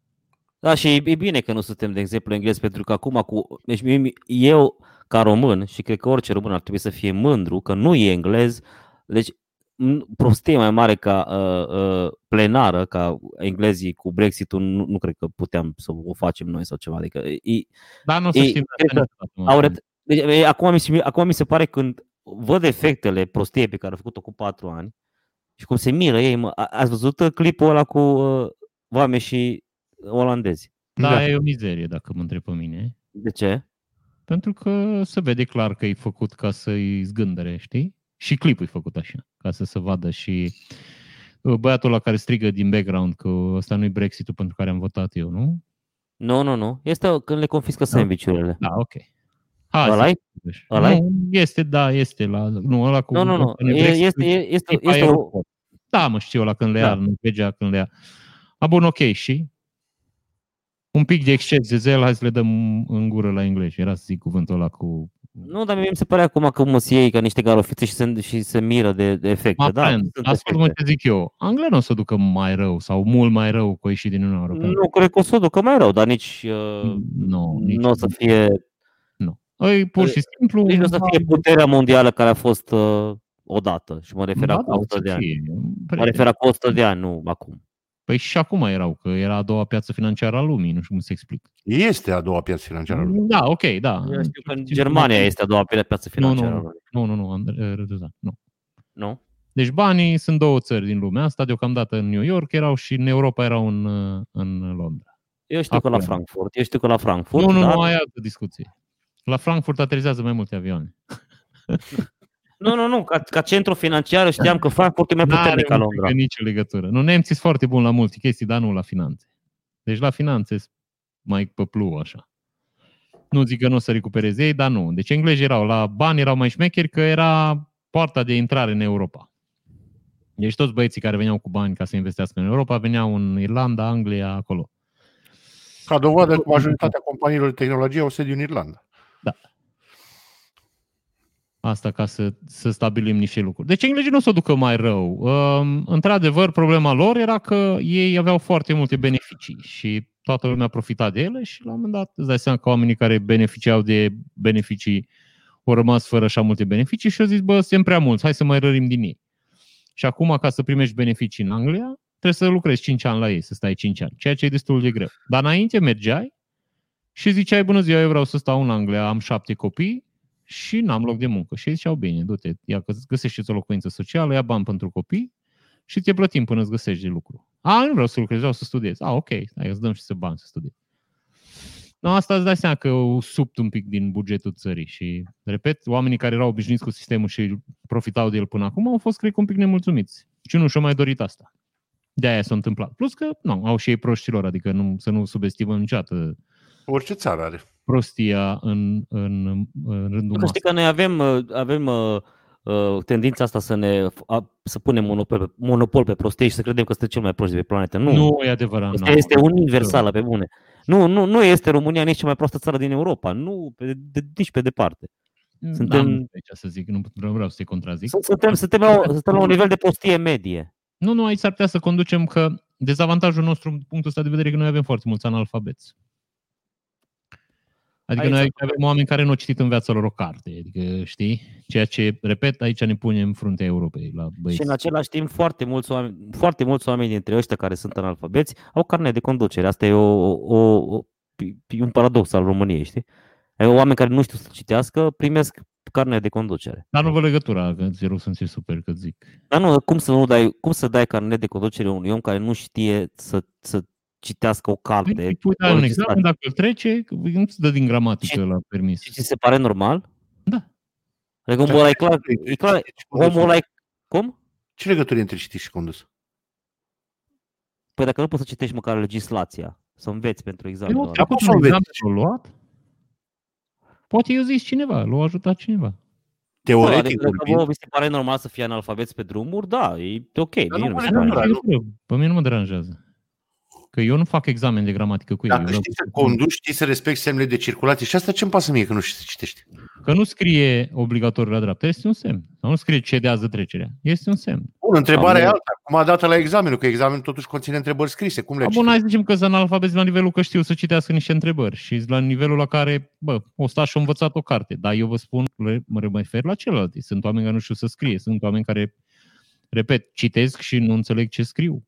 Da, și e- e bine că nu suntem, de exemplu, englezi, pentru că acum, cu, deci mie- eu, ca român, și cred că orice român ar trebui să fie mândru că nu e englez, deci m- prostie mai mare ca uh, uh, plenară, ca englezii cu Brexit-ul, nu, nu cred că puteam să o facem noi sau ceva. Adică, e, Dar nu o să Ei, știm de cred asta că niciodată, mă. au ret- deci, e, acum, mi se, acum mi se pare când văd efectele prostiei pe care au făcut-o cu patru ani și cum se miră ei, mă, a- ați văzut uh, clipul ăla cu uh, vame și olandezi? Da, Da. e o mizerie dacă mă întreb pe mine. De ce? Pentru că se vede clar că e făcut ca să-i zgândere, știi? Și clipul e făcut așa, ca să se vadă și uh, băiatul ăla care strigă din background că ăsta nu-i Brexit-ul pentru care am votat eu, nu? Nu, nu, nu. Este când le confiscă sandvișurile. Da, ok. Hai, Ăla-i? să- Ăla-i? Nu, este, da, este la... Nu, ăla cu... Nu, nu, nu. cu E- Brexit, Este, e- este, e pe este o, aeroport. Da, mă știu ăla când le ia, Da. în Norvegia când le ia. A, bun, ok, și? Un pic de exces de zel, hai să le dăm în gură la englezi. Era să zic cuvântul ăla cu... nu, dar mie mi se pare acum că mă iei ca niște garofițe și se, și se miră de, de efecte. Ma da, friend, sunt ascultă-mă efecte. ce zic eu. Anglia nu o să o ducă mai rău sau mult mai rău cu a ieșit din Uniunea Europeană. Nu cred că o să o ducă mai rău, dar nici uh, Nu, nici nu o să fie Nu. Îi pur și simplu... nici nu o să fie puterea mondială care a fost uh, odată. Și mă refer Da, cu da, o 100 să de ani. fie. Mă Prieten. refer cu 100 de ani, nu acum. Păi și acum erau, că era a doua piață financiară a lumii, nu știu cum să explic. Este a doua piață financiară. a lumii. Da, ok, da. Eu știu că în Germania este a doua piață Nu, financiară. nu, a lumii. nu, nu, nu, Andrei Răduzan, nu. Nu? Deci banii sunt două țări din lumea asta, deocamdată în New York erau și în Europa erau în, uh, în Londra. Eu știu că la Acolo. Frankfurt, eu știu că la Frankfurt, nu, nu, dar... nu, ai altă discuție. La Frankfurt aterizează mai multe avioane. [LAUGHS] Nu, nu, nu, ca, ca centru financiar știam că Frankfurt e mai puternic ca N-are Londra. nicio legătură. Nu, nemții sunt foarte buni la multe chestii, dar nu la finanțe. Deci la finanțe sunt mai pe plu așa. Nu zic că nu o să recupereze ei, dar nu. Deci englezii erau la bani, erau mai șmecheri că era poarta de intrare în Europa. Deci toți băieții care veneau cu bani ca să investească în Europa veneau în Irlanda, Anglia, acolo. Ca dovadă că majoritatea companiilor de tehnologie au sediu în Irlanda. Asta ca să, să stabilim niște lucruri. Deci englezii nu o să o ducă mai rău. Um, într-adevăr, problema lor era că ei aveau foarte multe beneficii și toată lumea a profitat de ele și la un moment dat îți dai seama că oamenii care beneficiau de beneficii au rămas fără așa multe beneficii și au zis, bă, suntem prea mulți, hai să mai rărim din ei. Și acum, ca să primești beneficii în Anglia, trebuie să lucrezi 5 ani la ei, să stai 5 ani, ceea ce e destul de greu. Dar înainte mergeai și ziceai, bună ziua, eu vreau să stau în Anglia, am șapte copii, și n-am loc de muncă. Și ei ziceau, bine, du-te, ia că găsești o locuință socială, ia bani pentru copii și ți-e plătim până îți găsești de lucru. A, nu vreau să lucrez, vreau să studiez. A, ok, hai, îți dăm și să bani să studiezi. No, asta îți dai seama că o subt un pic din bugetul țării și, repet, oamenii care erau obișnuiți cu sistemul și profitau de el până acum au fost, cred că, un pic nemulțumiți. Și nu și-au mai dorit asta. De-aia s-a întâmplat. Plus că, nu, au și ei proștilor, adică nu, să nu subestimăm niciodată Orice țară are. prostia în, în, în rândul Nu că știi masei. că noi avem, uh, avem uh, uh, tendința asta să ne a, să punem monopol pe, monopol pe prostie și să credem că suntem cel mai prost de pe planetă. Nu, Nu e adevărat. Asta nu. este universală pe bune. Nu, nu, nu este România nici cea mai proastă țară din Europa. Nu, pe, de, nici pe departe. suntem- Da, nu aici să zic, nu nu vreau să te contrazic. Suntem, suntem, la, suntem la un nivel de prostie medie. Nu, nu, aici s-ar putea să conducem că dezavantajul nostru, din punctul ăsta de vedere, e că noi avem foarte mulți analfabeți. Adică Aici noi s-ar aici avem oameni care nu au citit în viața lor o carte, adică știi? Ceea ce, repet, aici ne punem în fruntea Europei la băieți. Și în același timp, foarte mulți, oameni, foarte mulți oameni dintre ăștia care sunt analfabeți au carnet de conducere. Asta e o, o, o, e un paradox al României, știi? Ai oameni care nu știu să citească, primesc carne de conducere. Dar nu vă legătura, că ți rog să-mi ți super că zic. Dar nu, cum să nu dai, cum să dai carnet de conducere unui om care nu știe să, să citească o carte? Păi, pui o dai un legislație? examen, dacă îl trece, nu-ți dă din gramatică la permis. Și ți se pare normal? Da. Adică omul ăla e clar, e clar, omul ăla e, cum? Ce legătură între citit și condus? Păi dacă nu poți să citești măcar legislația, să înveți pentru Păi examenul nu, ăla. ți-a poți făcut să un înveți. examen, l-a luat? Poate i-a zis cineva, l-a ajutat cineva. Da, Teoretic adică dacă vorbind, vouă vi se pare normal să fie analfabeți pe drumuri, da, e ok. Dar mie nu nu mi se pune pare. neapărat. nu. Pe mine nu mă deranjează. Că eu nu fac examen de gramatică cu ei. dacă eu vreau știi să- să conduci, știi să respecti semnele de circulație și asta ce-mi pasă mie că nu știi să citești? Că nu scrie obligatoriu la dreapta, este un semn. Sau nu scrie cedează trecerea. Este un semn. Bun, întrebarea Am- e alta. Cum a dat la examenul? Că examenul totuși conține întrebări scrise. Cum le A, bun, hai să zicem că sunt analfabeti la nivelul că știu să citească niște întrebări și la nivelul la care, bă, o sta și-a învățat o carte. Dar eu vă spun, le- mă refer la celelalte. Sunt oameni care nu știu să scrie, sunt oameni care, repet, citesc și nu înțeleg ce scriu.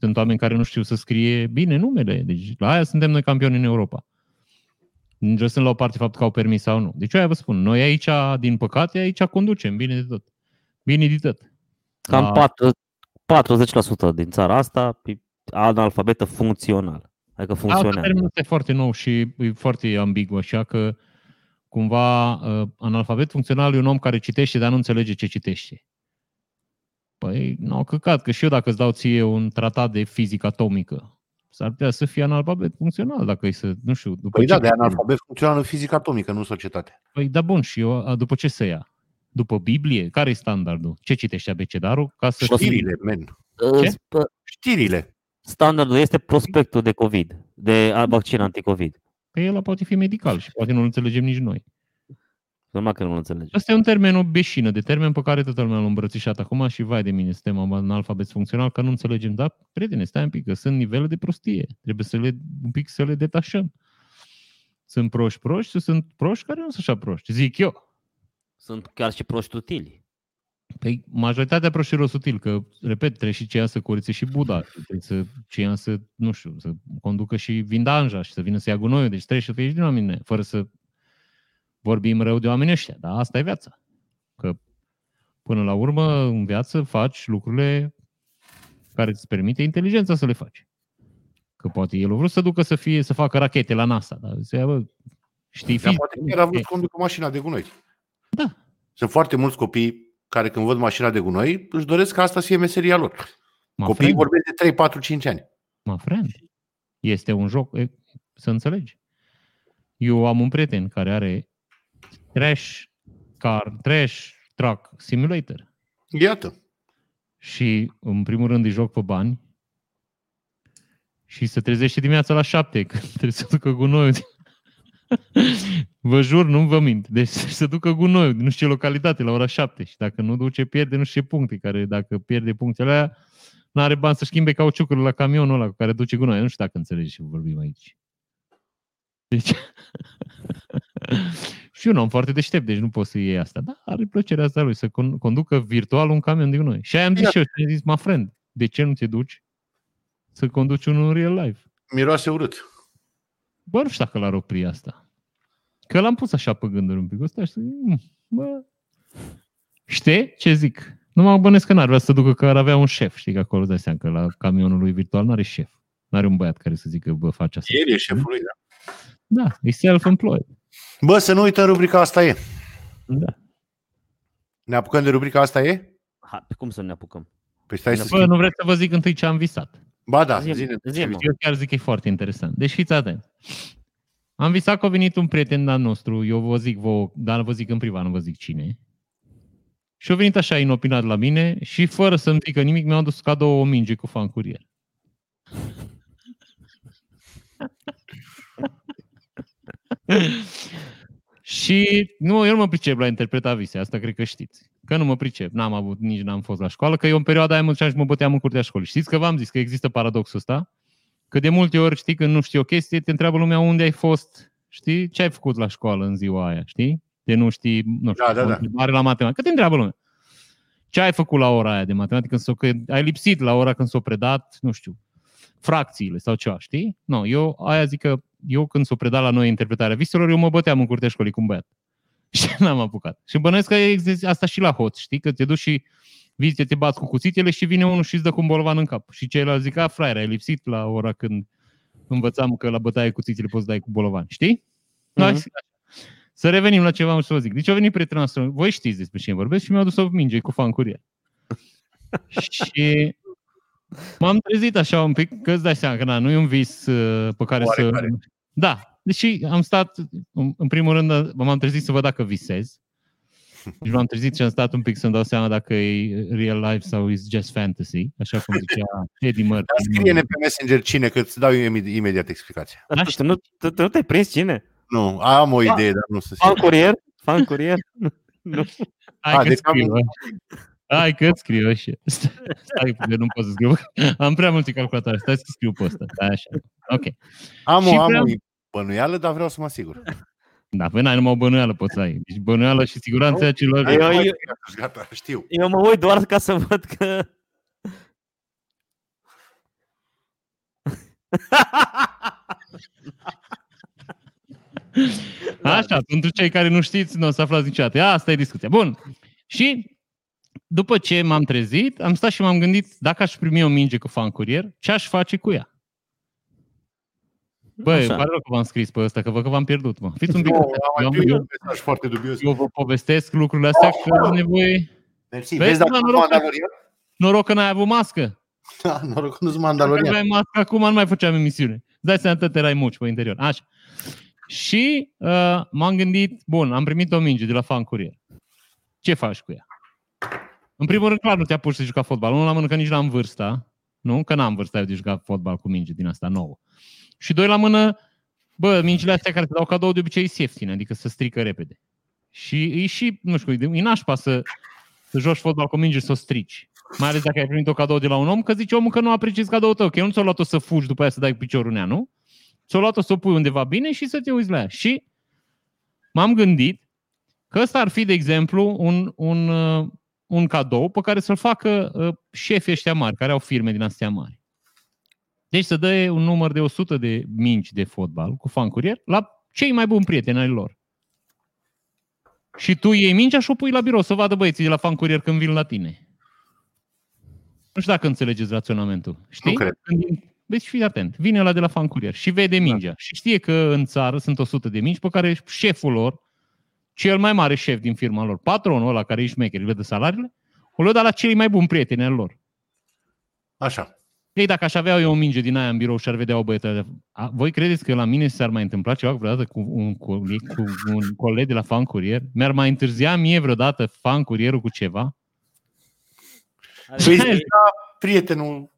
Sunt oameni care nu știu să scrie bine numele. Deci la aia suntem noi campioni în Europa. Lăsând la o parte faptul că au permis sau nu. Deci eu aia vă spun, noi aici, din păcate, aici conducem bine de tot. Bine de tot. Cam La- 4, 40% din țara asta e analfabetă funcțional. Adică Altă funcționează. termenul este foarte nou și e foarte ambigu, așa că cumva uh, analfabet funcțional e un om care citește, dar nu înțelege ce citește. Păi, nu, căcat, că și eu dacă îți dau ție un tratat de fizică atomică, s-ar putea să fie analfabet funcțional, dacă e să, nu știu, după Păi ce... da, de analfabet funcțional în fizică atomică, nu în societate. Păi da, bun, și eu, a, după ce să ia? După Biblie? Care e standardul? Ce citește abecedarul? Ca să știi? Știrile, men. Ce? Sp- Știrile. Standardul este prospectul de COVID, de a- vaccin anticovid. Că el poate fi medical și poate nu înțelegem nici noi. Normal că nu înțelegi. Asta e un termen, o beșină de termen pe care toată lumea l-a îmbrățișat acum și vai de mine, suntem analfabet funcțional, că nu înțelegem. Dar, prietene, stai un pic, că sunt nivele de prostie. Trebuie să le, un pic să le detașăm. Sunt proști proști și sunt proști care nu sunt așa proști. Zic eu. Sunt chiar și proști utili. Păi majoritatea proștilor sutil, că, repet, trebuie și ceea să curățe și Buda, trebuie să ceea să, nu știu, să conducă și vindanja și să vină să ia gunoiul, deci trebuie să fie și din oameni, fără să vorbim rău de oamenii ăștia, dar asta e viața. Că până la urmă, în viață, faci lucrurile care îți permite inteligența să le faci. Că poate el a vrut să ducă să fie, să facă rachete la NASA, dar zice, bă, știi Dar fi. poate chiar a vrut să conducă mașina de gunoi. Da. Sunt foarte mulți copii care când văd mașina de gunoi își doresc ca asta să fie meseria lor. Mă Copiii friend. vorbesc de 3, 4, 5 ani. Mă friend. Este un joc, e, să înțelegi. Eu am un prieten care are Trash Car, Trash Truck Simulator. Iată. Și în primul rând îi joc pe bani și se trezește dimineața la șapte, că [LAUGHS] trebuie să ducă gunoiul. [LAUGHS] Vă jur, nu vă mint. Deci să ducă gunoiul, nu știu ce localitate, la ora șapte. Și dacă nu duce, pierde nu știu ce puncte, care dacă pierde punctele alea, nu are bani să schimbe cauciucul la camionul ăla cu care duce gunoi. Nu știu dacă înțelegi ce vorbim aici. Deci... [LAUGHS] și un om foarte deștept, deci nu poți să iei asta. Da, are plăcerea asta lui, să con- conducă virtual un camion de gunoi. Și aia am zis și eu, și am zis, my friend, de ce nu te duci să conduci unul în real life? Miroase urât. Bă, nu știu dacă l-ar opri asta. Că l-am pus așa pe gânduri un pic. Ăsta și mm, bă, știi ce zic? Nu mă bănesc că n-ar vrea să ducă că ar avea un șef. Știi că acolo dai seama că la camionul lui virtual n-are șef. N-are un băiat care să zică, bă, face asta. El e șeful lui, da. Da, e self-employed. Bă, să nu uităm rubrica asta e. Da. Ne apucăm de rubrica asta e? Ha, pe cum să ne apucăm? Păi stai să Bă, schimb. nu vreți să vă zic întâi ce am visat. Ba da, Zi-mi, zine. zi-mă. Eu chiar zic că e foarte interesant. Deci fiți atent. Am visat că a venit un prieten al nostru, eu vă zic vouă, dar vă zic în privat, nu vă zic cine. Și a venit așa inopinat la mine și fără să-mi zică nimic mi-a adus cadou o minge cu fan curier. Și nu, eu nu mă pricep la interpreta vise, asta cred că știți. Că nu mă pricep, n-am avut, nici n-am fost la școală, că eu în perioada aia mă duceam și mă băteam în curtea școlii. Știți că v-am zis că există paradoxul ăsta? Că de multe ori, știi, când nu știi o chestie, te întreabă lumea unde ai fost, știi, ce ai făcut la școală în ziua aia, știi? De nu știi, nu știu, Da, da, o da. întrebare la matematică. Că te întreabă lumea. Ce ai făcut la ora aia de matematică? Când s-o, că ai lipsit la ora când s-o predat, nu știu, fracțiile sau ceva, știi? Nu, eu aia zic că eu când s-o predat la noi interpretarea viselor, eu mă băteam în curtea școlii cu un băiat. [LAUGHS] Și n-am apucat. Și bănuiesc că există asta și la hot, știi? Că te duci și vizite, te bați cu cuțitele și vine unul și îți dă cu un bolvan în cap. Și ceilalți zic, a, fraier, ai lipsit la ora când învățam că la bătaie cuțitele poți să dai cu bolovan. Știi? Mhm. Mm-hmm. Să revenim la ceva să vă zic. Deci au venit prietenul nostru, voi știți despre cine vorbesc și mi-au dus o minge cu fan curier. [LAUGHS] și m-am trezit așa un pic, că îți dai seama că na, nu e un vis uh, pe care Oarecare. să... Da, deși am stat, în în primul rând, m-am trezit să văd dacă visez. Deci m-am trezit și am stat un pic să-mi dau seama dacă e real life sau is just fantasy, așa cum zicea Eddie Murphy. Dar scrie-ne pe Messenger cine, că îți dau eu imi- imediat explicația. Dar tu, tu, nu, tu, tu nu te-ai prins cine? Nu, am o idee, dar nu să Fan sigur. curier? Fan curier? [LAUGHS] nu. Hai A, că deci am- scriu, bă. Hai că scriu așa. Stai, stai, că nu pot să scriu. Am prea multe calculatoare. Stai să scriu pe ăsta. Stai așa. Ok. Am Și o, am vreau- o bănuială, dar vreau să mă asigur. Da, păi n-ai numai o bănuială poți să ai. Deci bănuială și siguranța celor... Eu- Hai, eu- mai scrie, Gata, știu. Eu mă uit doar ca să văd că... [LAUGHS] Așa, pentru cei care nu știți, nu o să aflați niciodată. Asta e discuția. Bun. Și după ce m-am trezit, am stat și m-am gândit dacă aș primi o minge cu fan curier, ce aș face cu ea? Băi, Așa. îmi pare rău că v-am scris pe ăsta, că văd că v-am pierdut, mă. Fiți un pic. Nu, Eu, am mai primit eu, un mesaj foarte dubios. eu vă povestesc lucrurile astea că am nevoie... Mersi. Vezi, Vezi dacă mă, nu noroc că- Mandalorian? Noroc că n-ai avut mască. Da, noroc că nu-s Dacă Mandalorian. aveai mască, acum nu mai făceam emisiune. Îți Dai seama, tot erai muci pe interior. Așa. Și uh, m-am gândit, bun, am primit o minge de la fan curier. Ce faci cu ea? În primul rând, clar, nu te-a pus să juca fotbal. Nu la mână că nici n-am vârsta. Nu? Că n-am vârsta eu de jucat fotbal cu minge din asta nouă. Și doi la mână, bă, mingile astea care te dau cadou de obicei sunt ieftine, adică să strică repede. Și e și, nu știu, e nașpa să, să joci fotbal cu minge și să o strici. Mai ales dacă ai primit o cadou de la un om, că zice omul că nu apreciezi cadou tău, că el nu ți-a luat-o să fugi după aia să dai cu piciorul în ea, nu? Ți-a luat-o să o pui undeva bine și să te uiți la ea. Și m-am gândit că ăsta ar fi, de exemplu, un, un, uh, un cadou pe care să-l facă uh, șefii ăștia mari, care au firme din astea mari. Deci să dă un număr de 100 de minci de fotbal cu fan curier la cei mai buni prieteni ai lor. Și tu iei mingea și o pui la birou să vadă băieții de la fan curier când vin la tine. Nu știu dacă înțelegeți raționamentul. Știi? Nu cred. Când, deci fii atent. Vine la de la fan curier și vede mingea. Și știe că în țară sunt 100 de mingi pe care șeful lor, cel mai mare șef din firma lor, patronul ăla care e șmecher, îi vede salariile, o lua la cei mai buni prieteni al lor. Așa. Ei, dacă aș avea eu o minge din aia în birou și ar vedea o băietă, a, voi credeți că la mine s-ar mai întâmpla ceva vreodată cu un coleg, cu un coleg de la fan curier? Mi-ar mai întârzia mie vreodată fan curierul cu ceva? Păi zici, da, prietenul,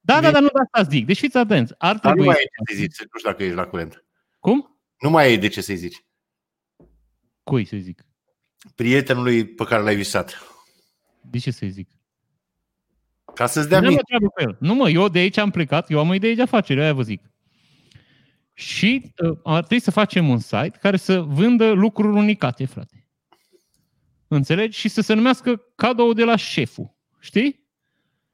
Da, da, dar nu de asta zic. Deci fiți atenți. Ar dar nu trebui... mai ai de ce să-i zici, nu știu dacă ești la curent. Cum? Nu mai ai de ce să-i zici. Cui să zic? Prietenului pe care l-ai visat. De ce să zic? Ca să-ți dea Nu mă minte. treabă cu el. Nu mă, eu de aici am plecat, eu am o idee de afacere, aia vă zic. Și uh, ar trebui să facem un site care să vândă lucruri unicate, frate. Înțelegi? Și să se numească cadou de la șeful. Știi?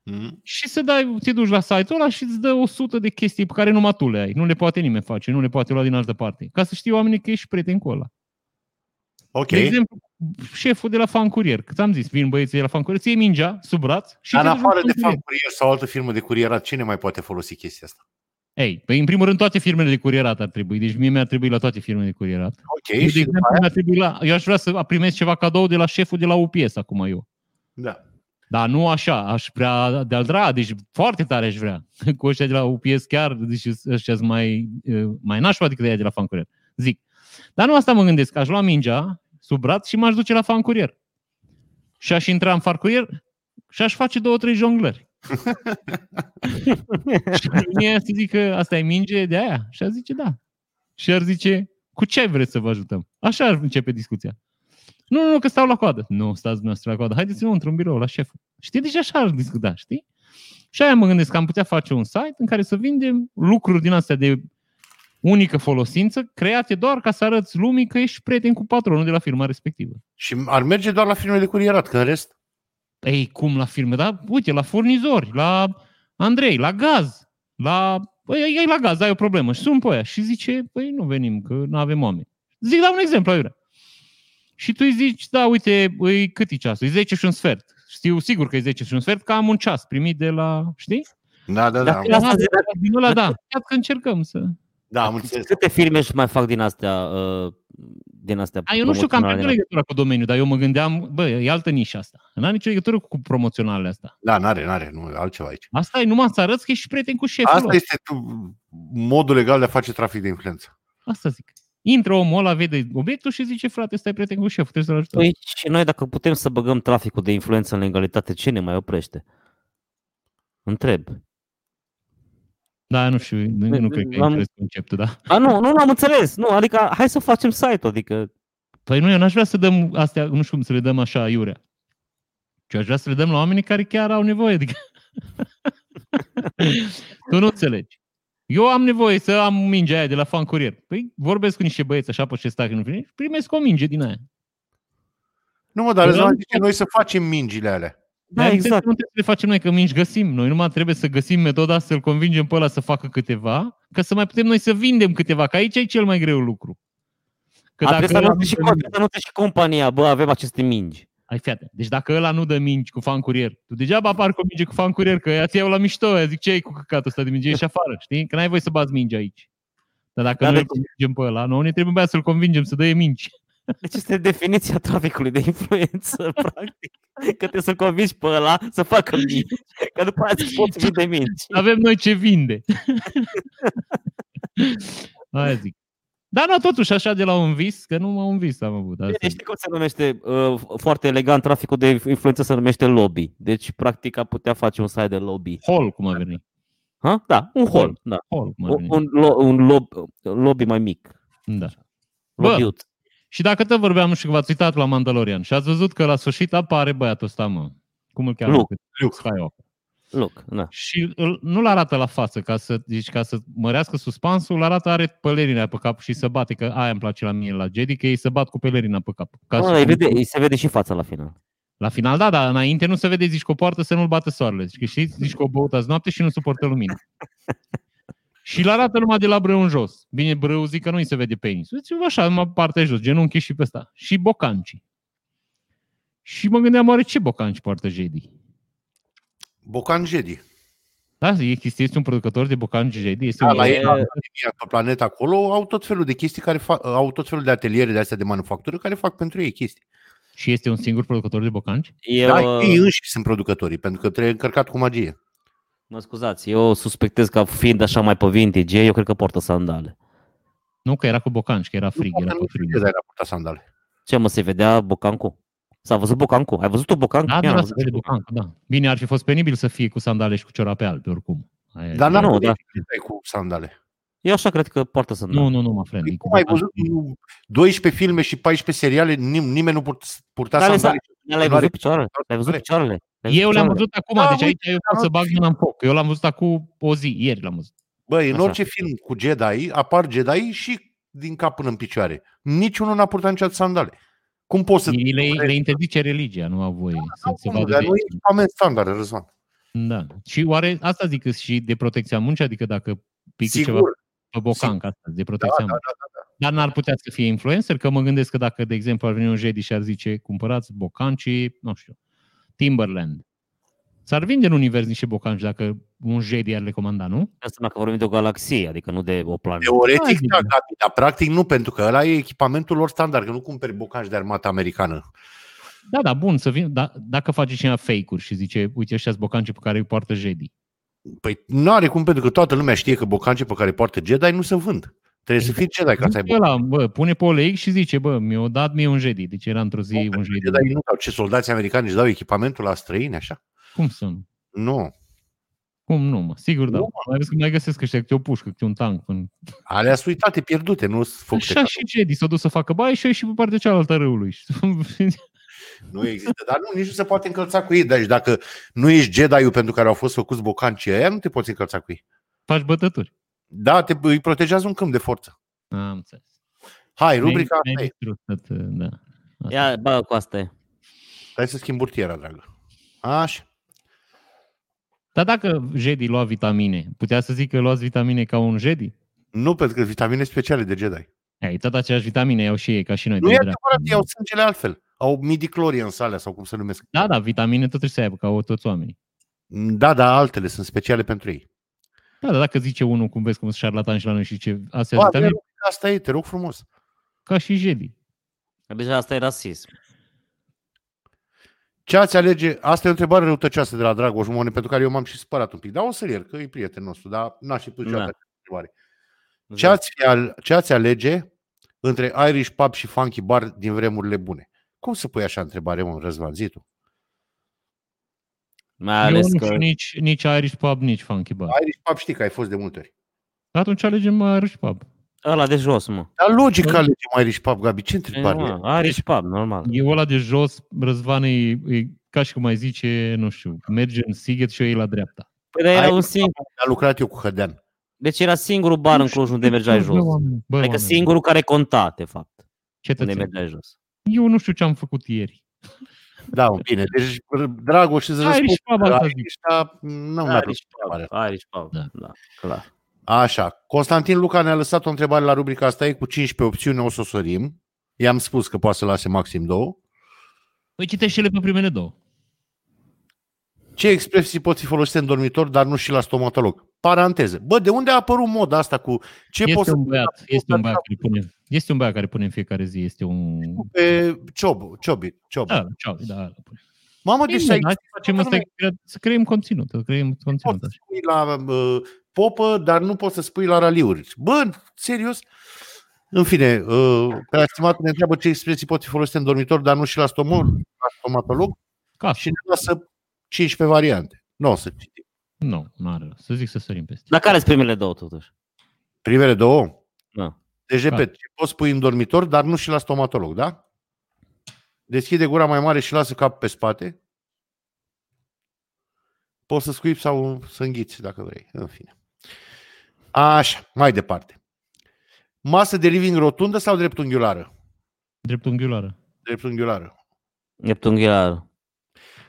Mhm. Și să dai, te duci la site-ul ăla și îți dă 100 de chestii pe care numai tu le ai. Nu le poate nimeni face, nu le poate lua din altă parte. Ca să știe oamenii că ești prieten cu ăla. Ok. De exemplu, șeful de la fan curier. Cât am zis, vin băieții de la fan curier, ție mingea sub braț și Dar te în duci la afară de fan fan curier sau altă firmă de curierat, cine mai poate folosi chestia asta? Ei, păi în primul rând toate firmele de curierat ar trebui. Deci mie mi-ar trebui la toate firmele de curierat. Ok, Eu, de și după exemplu, aia? mi-ar trebui la, eu aș vrea să primesc ceva cadou de la șeful de la UPS acum eu. Da. Dar nu așa, aș vrea de-al dra, deci foarte tare aș vrea. [LAUGHS] Cu ăștia de la UPS chiar, deci ăștia sunt mai, eh, mai nașpa decât ea de la fan curier. Zic. Dar nu asta mă gândesc, aș lua mingea sub braț și m-aș duce la fan curier. Și aș intra în fan curier și aș face două, trei jonglări. [LAUGHS] și mie să zic că asta e minge de aia. Și ar zice da. Și ar zice, cu ce vreți să vă ajutăm? Așa ar începe discuția. Nu, nu, nu, că stau la coadă. Nu, stați dumneavoastră la coadă. Haideți înăuntru în birou, la șeful. Știi? Deci așa ar discuta, știi? Și aia mă gândesc că am putea face un site în care să vindem lucruri din astea de unică folosință, create doar ca să arăți lumii că ești prieten cu patronul de la firma respectivă. Și ar merge doar la firme de curierat, că în rest... Ei, cum la firme? Da? Uite, la furnizori, la Andrei, la gaz, la... Păi, ai la gaz, ai o problemă și sun pe aia și zice, păi nu venim, că nu avem oameni. Zic, dau un exemplu, aiurea. Și tu îi zici, da, uite, îi, cât e ceasul? E 10 și un sfert. Știu sigur că e 10 și un sfert, că am un ceas primit de la, știi? Da, da, da. Dacă- Da, Asta da, zic, din ăla, da. Ia că încercăm să... Da, am înțeles. Câte filme își mai fac din astea? Uh, din astea A, eu nu știu că am promoționale nicio legătură cu domeniul, dar eu mă gândeam, bă, e altă nișă asta. N-am nicio legătură cu promoționalele astea. Da, n-are, n-are, nu, e altceva aici. Asta e numai să arăți că ești prieten cu șeful Asta lor. este tu, modul legal de a face trafic de influență. Asta zic. Intră omul ăla, vede obiectul și zice, frate, stai prieten cu șeful, trebuie să-l ajutăm. Păi și noi dacă putem să băgăm traficul de influență în legalitate, ce ne mai oprește? Întreb. Da, nu știu, nu, nu cred că L-am- înțeles conceptul, da. A, nu, nu l-am înțeles. Nu, adică hai să facem site-ul, adică Păi nu, eu n-aș vrea să dăm astea, nu știu cum să le dăm așa iurea. Ce aș vrea să le dăm la oamenii care chiar au nevoie. Adică... [LAUGHS] tu nu înțelegi. Eu am nevoie să am mingea aia de la fan curier. Păi vorbesc cu niște băieți așa pe ce stac în primesc, primesc o minge din aia. Nu mă, dar Păi, Răzvan da, zice noi să facem mingile alea. Da, Dar exact. Nu trebuie să le facem noi, că mingi găsim. Noi numai trebuie să găsim metoda să-l convingem pe ăla să facă câteva, ca să mai putem noi să vindem câteva, că aici e cel mai greu lucru. Că A, trebuie să ăla anunțe nu și, dă co- mingi- trebuie să anunțe și compania, bă, avem aceste mingi. Ai fiate. Deci dacă ăla nu dă mingi cu fan curier, tu degeaba apar cu o minge cu fan curier, că ea ți iau la mișto, ea zic ce ai cu căcatul ăsta de minge, ieși afară, știi? Că n-ai voie să bați minge aici. Dar dacă Da, noi deci- îl convingem pe ăla, noi ne trebuie să-l convingem să dă mingi. Deci este definiția traficului de influență, [LAUGHS] practic. Că trebuie să convingi pe ăla să facă mingi. Că după aia îți poți vinde mingi. Avem noi ce vinde. Aia zic. Dar nu, totuși, așa de la un vis, că nu un vis am avut. Asta. Bine, știi cum se numește uh, foarte elegant traficul de influență se numește lobby. Deci, practic, a putea face un site de lobby. Hall, cum a venit. Ha? Da, un hall. Da. Hall, cum a Un, venit. un, lo, un lob, lobby mai mic. Da. Bă, Lobbyut. Și dacă tot vorbeam, nu știu că v-ați uitat la Mandalorian și ați văzut că la sfârșit apare băiatul ăsta, mă. Cum îl cheamă? Luke. Luke. Skywalker. Look, da. Și îl, nu-l arată la față, ca să, deci, ca să mărească suspansul, îl arată, are pălerina pe cap și să bate, că aia îmi place la mine la Jedi, că ei se bat cu pelerina pe cap. Ca Mă, să- îi, vede, îi se vede și fața la final. La final, da, dar înainte nu se vede, zici că o poartă să nu-l bată soarele. Zici că știți, zici că o băut azi noapte și nu suportă lumină. [LAUGHS] și îl arată numai de la brâu în jos. Bine, brâu zic că nu-i se vede penisul. Deci așa, numai partea jos, genunchi și pe ăsta. Și bocanci. Și mă gândeam, oare ce bocanci poartă Jedi? Bocan Jedi. Da, e chestie, este un producător de bocanci Jedi. Este Da, un la ei, E- la Academia, pe planetă acolo, au tot felul de chestii care fac, au tot felul de ateliere de astea de manufactură care fac pentru ei chestii. Și este un singur producător de bocanci? Eu, Da, uh, ei înșiși sunt producătorii, pentru că trebuie încărcat cu magie. Mă scuzați, eu suspectez că fiind așa mai pe vintage, eu cred că poartă sandale. Nu, că era cu bocanci, că era frig, era nu pe știu frig. de dar era purta sandale. Ce mă, se vedea bocancu? S-a văzut bocancu? Ai văzut o bocancu? Da, Ia da, n-am da, văzut se vede bocancu. bocanc, da. Bine, ar fi fost penibil să fie cu sandale și cu ciorape albe, oricum. Aia Dar e- n-am nu, nu, da. da. cu sandale. Eu așa cred că poartă sandale. Nu, nu, nu, mă friend. Păi e cu cum ai bocanci. văzut nu, 12 filme și 14 seriale, nim- nimeni nu pur- purta Dar le- sandale. Le-ai Nu are- văzut picioarele? Le-ai văzut Are. picioarele? Le-ai Eu văzut le-am picioarele? văzut acum, Da, deci aici uite, eu pot am să bag văzut. mâna în foc. Eu l-am văzut acum o zi, ieri l-am văzut. Băi, în Așa. orice film cu Jedi apar Jedi și din cap până în picioare. Niciunul n-a purtat niciodată sandale. Cum poți să... Le, le interzice religia, nu au voie să se Nu, vadă dar de nu e echipament standard, Răzvan. Da. Și oare asta zic că și de protecția muncii, adică dacă pică Sigur. ceva pe bocanc, asta, de Da, protecția da, da, muncii. Dar n-ar putea să fie influencer, că mă gândesc că dacă, de exemplu, ar veni un Jedi și ar zice, cumpărați bocancii, nu știu, Timberland. S-ar vinde în univers niște bocanci dacă un Jedi ar le comanda, nu? Asta că vorbim de o galaxie, adică nu de o planetă. Teoretic, Hai, da, zic. Gabi, dar practic nu, pentru că ăla e echipamentul lor standard, că nu cumperi bocanci de armată americană. Da, da, bun, să vin, da, dacă face cineva fake-uri și zice, uite, ăștia bocancii pe care îi poartă Jedi. Păi nu are cum, pentru că toată lumea știe că bocancii pe care poartă Jedi nu se vând. Trebuie să fii Jedi ca să ai Zice ăla, bă, pune pe OLX și zice, bă, mi-a dat mie un Jedi. Deci era într-o zi un bocanci. Jedi. Jedi nu dau. Ce soldați americani își dau echipamentul la străini, așa? Cum să nu? Nu. Cum nu, mă? Sigur da. Nu, Mai vezi că mai găsesc ăștia câte o pușcă, câte un tank. Până... Alea sunt uitate, pierdute, nu sunt făcute. Așa ca- și Jedi s-a dus să facă baie și eu și pe partea cealaltă a râului. [LAUGHS] Nu există, dar nu, nici nu se poate încălța cu ei. Deci dacă nu ești Jedi-ul pentru care au fost făcuți bocancii ăia, nu te poți încălța cu ei. Faci bătături. Da, te, îi protejează un câmp de forță. Am înțeles. Hai, rubrica Mi-ai- asta mi-ai e. distrus tot, da. Asta. Ia, bă, cu asta e. Hai să schimb burtiera, dragă. Așa. Dar dacă Jedi lua vitamine, putea să zic că luați vitamine ca un Jedi? Nu, pentru că vitamine speciale de Jedi. Ei, tot aceeași vitamine iau și ei, ca și noi. Nu e de adevărat, dreapta. ei au sângele altfel. Au midiclorie în sale sau cum se numesc. Da, da, vitamine tot trebuie să aibă, ca o- toți oamenii. Da, da, altele sunt speciale pentru ei. Da, dar dacă zice unul, cum vezi cum sunt șarlatan și la noi și ce astea Ba, vitamine, Asta e, te rog frumos. ca și jeli. Deja asta e rasism. Ce ați alege? Asta e o întrebare răutăcioasă de la Dragoș Mone, pentru care eu m-am și spărat un pic. Dar o să-l iert, că e prietenul nostru, dar n-aș fi pus Da. niciodată această întrebare. Ce ați, fi al- ce ați alege între Irish Pub și Funky Bar din vremurile bune? Cum să pui așa întrebare, mă, Răzvan, zi tu? Mai Eu ales nu că știu nici, nici Irish Pub, nici Funky Bar. Irish Pub știi că ai fost de multe ori. Atunci alegem Irish Pub. ăla de jos, mă. Dar logic că Da. alegem Irish Pub, Gabi. Ce E, întrebare? e? mă, Irish pub, normal. E ăla de jos, Răzvan e, e ca și cum mai zice, nu știu, merge în Sighet și o iei la dreapta. Păi dar era Irish un singur. Am lucrat eu cu Hădean. Deci era singurul bar în Cluj unde mergeai Bă, jos. oameni, bă, Adică oameni, singurul care conta, de fapt, unde cetățeni. mergeai jos. Eu nu știu ce am făcut ieri. Da, bine. Deci, Dragoș, îți răspund. Irish Pub, asta zic. Irish, da, nu mi-a plăcut Irish întrebarea. pub, Irish pub, Da. da, clar. Așa. Constantin Luca ne-a lăsat o întrebare la rubrica asta e cu 15 opțiuni, o să o sărim. I-am spus că poate să lase maxim două. Păi citește-le pe primele două. Ce expresii pot fi folosite în dormitor, dar nu și la stomatolog? Paranteză. Bă, de unde a apărut moda asta cu ce poți Este să un băiat, este un băiat care pune, este un băiat care pune în fiecare zi, este un... pe ciob, ciobi, ciob. Da, ceau, da, da, pune. Mamă, deci Bine, să hai să facem asta, să creăm conținut, să creăm conținut. poți să așa. spui la uh, popă, dar nu poți să spui la raliuri. Bă, serios? În fine, uh, pe estimatul ne întreabă ce expresii pot fi folosite în dormitor, dar nu și la, stomol, la stomatolog Ca și ne lasă 15 variante. Nu o să citim. Nu, nu are rost. Să zic să sărim peste. Dar care sunt primele două, totuși? Primele două? Da. Deci, repet, ce poți pui în dormitor, dar nu și la stomatolog, da? Deschide gura mai mare și lasă cap pe spate. Poți să scuipi sau să înghiți, dacă vrei. În fine. Așa, mai departe. Masă de living rotundă sau dreptunghiulară? Dreptunghiulară. Dreptunghiulară. Neptunghiular.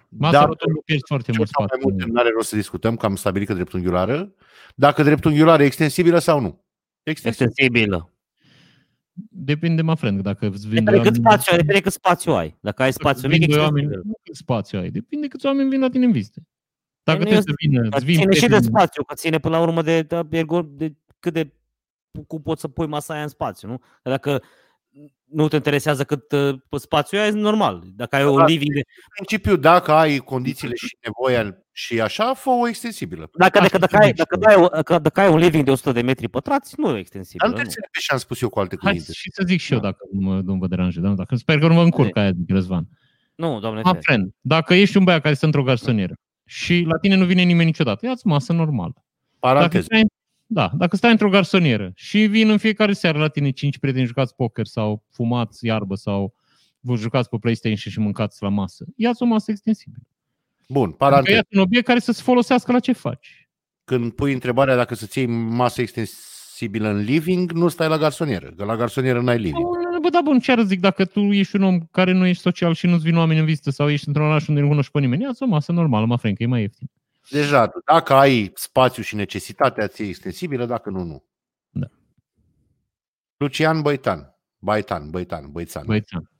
Masa Da, rotundă pierzi foarte Ce mult sau mai spațiu. multe, nu are rost să discutăm, că am stabilit că dreptunghiulară. Dacă dreptunghiulară e extensibilă sau nu? Extensibilă. Extensibilă. Depinde, mă friend, dacă îți vin Depinde cât spațiu ai, depinde cât spațiu ai. Dacă ai spațiu mic, vin doi oameni, extensibil. nu cât spațiu ai. Depinde câți oameni vin la tine în vizită. Dacă Păi nu trebuie să vină, Dar îți vin ține și de prieteni- spațiu, că ține până la urmă de, de, ergo- de cât de cum poți să pui masa aia în spațiu, nu? Dacă nu te interesează cât uh, spațiu ai, e normal. Dacă ai Da, un da. living de... În principiu, dacă ai condițiile și nevoia și așa, fă o extensibilă. Dacă, Asta dacă, dacă, zic ai, și dacă, eu. ai, o- dacă, dacă ai un living de 100 de metri pătrați, nu e Dar extensibil. nu te înțeleg ce am spus eu cu alte Hai cuvinte. și să zic și eu, Da. dacă nu, mă, nu vă deranjez. Da? Dacă, sper că nu mă încurc aia, zic Răzvan. Nu, doamne, Ma fere. friend, dacă ești un băiat care stă într-o garsonieră și la tine nu vine nimeni niciodată, ia-ți masă normală. Dacă Paranteză. stai, da, dacă stai într-o garsonieră și vin în fiecare seară la tine cinci prieteni, jucați poker sau fumați iarbă sau vă jucați pe PlayStation și mâncați la masă, ia-ți o masă extensibilă. Bun, Adică paranteză. ia un obiect care să-ți folosească la ce faci. Când pui întrebarea dacă să-ți iei masă extensibilă în living, nu stai la garsonieră, că la garsonieră n-ai living. Bă, da, bun, ce ar zic dacă tu ești un om care nu ești social și nu-ți vin oameni în vizită sau ești într-un oraș unde nu cunoști pe nimeni, ia-ți o masă normală, mă friend, că e mai ieftin. Deja, tu, dacă ai spațiu și necesitatea ți extensibilă, dacă nu, nu. Da. Lucian Băitan. Baitan, Băitan, Băițan. Băiețan.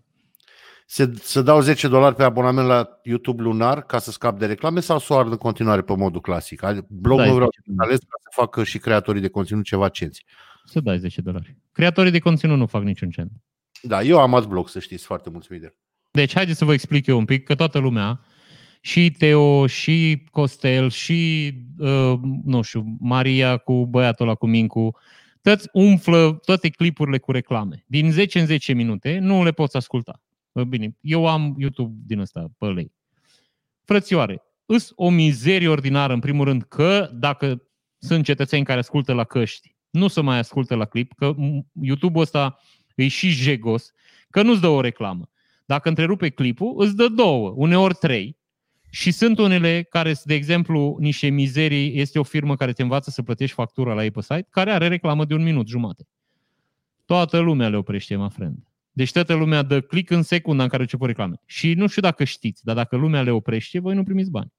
Se, să dau 10 dolari pe abonament la YouTube lunar ca să scap de reclame sau să o ard în continuare pe modul clasic? Adică Blogul Dai meu vreau 10 să ales ca să facă și creatorii de conținut ceva cenți. Să dai 10 dolari. Creatorii de conținut nu fac niciun cent. Da, eu am alt blog, să știți, foarte mulțumit de el. Deci, haideți să vă explic eu un pic, că toată lumea, și Teo, și Costel, și, uh, nu știu, Maria cu băiatul ăla cu Mincu, toți umflă toate clipurile cu reclame. Din 10 în 10 minute nu le poți asculta. Bă, Bine, eu am YouTube din ăsta, pe lei. Frățioare, îs o mizerie ordinară, în primul rând, că dacă sunt cetățeni care ascultă la căști, nu se mai ascultă la clip, că m- YouTube-ul ăsta e și jegos, că nu-ți dă o reclamă. Dacă întrerupe clipul, îți dă două, uneori trei. Și sunt unele care, de exemplu, niște mizerii, este o firmă care te învață să plătești factura la ei pe site, care are reclamă de un minut jumate. Toată lumea le oprește, mă friend. Deci toată lumea dă click în secunda în care începe reclame. Și nu știu dacă știți, dar dacă lumea le oprește, voi nu primiți bani.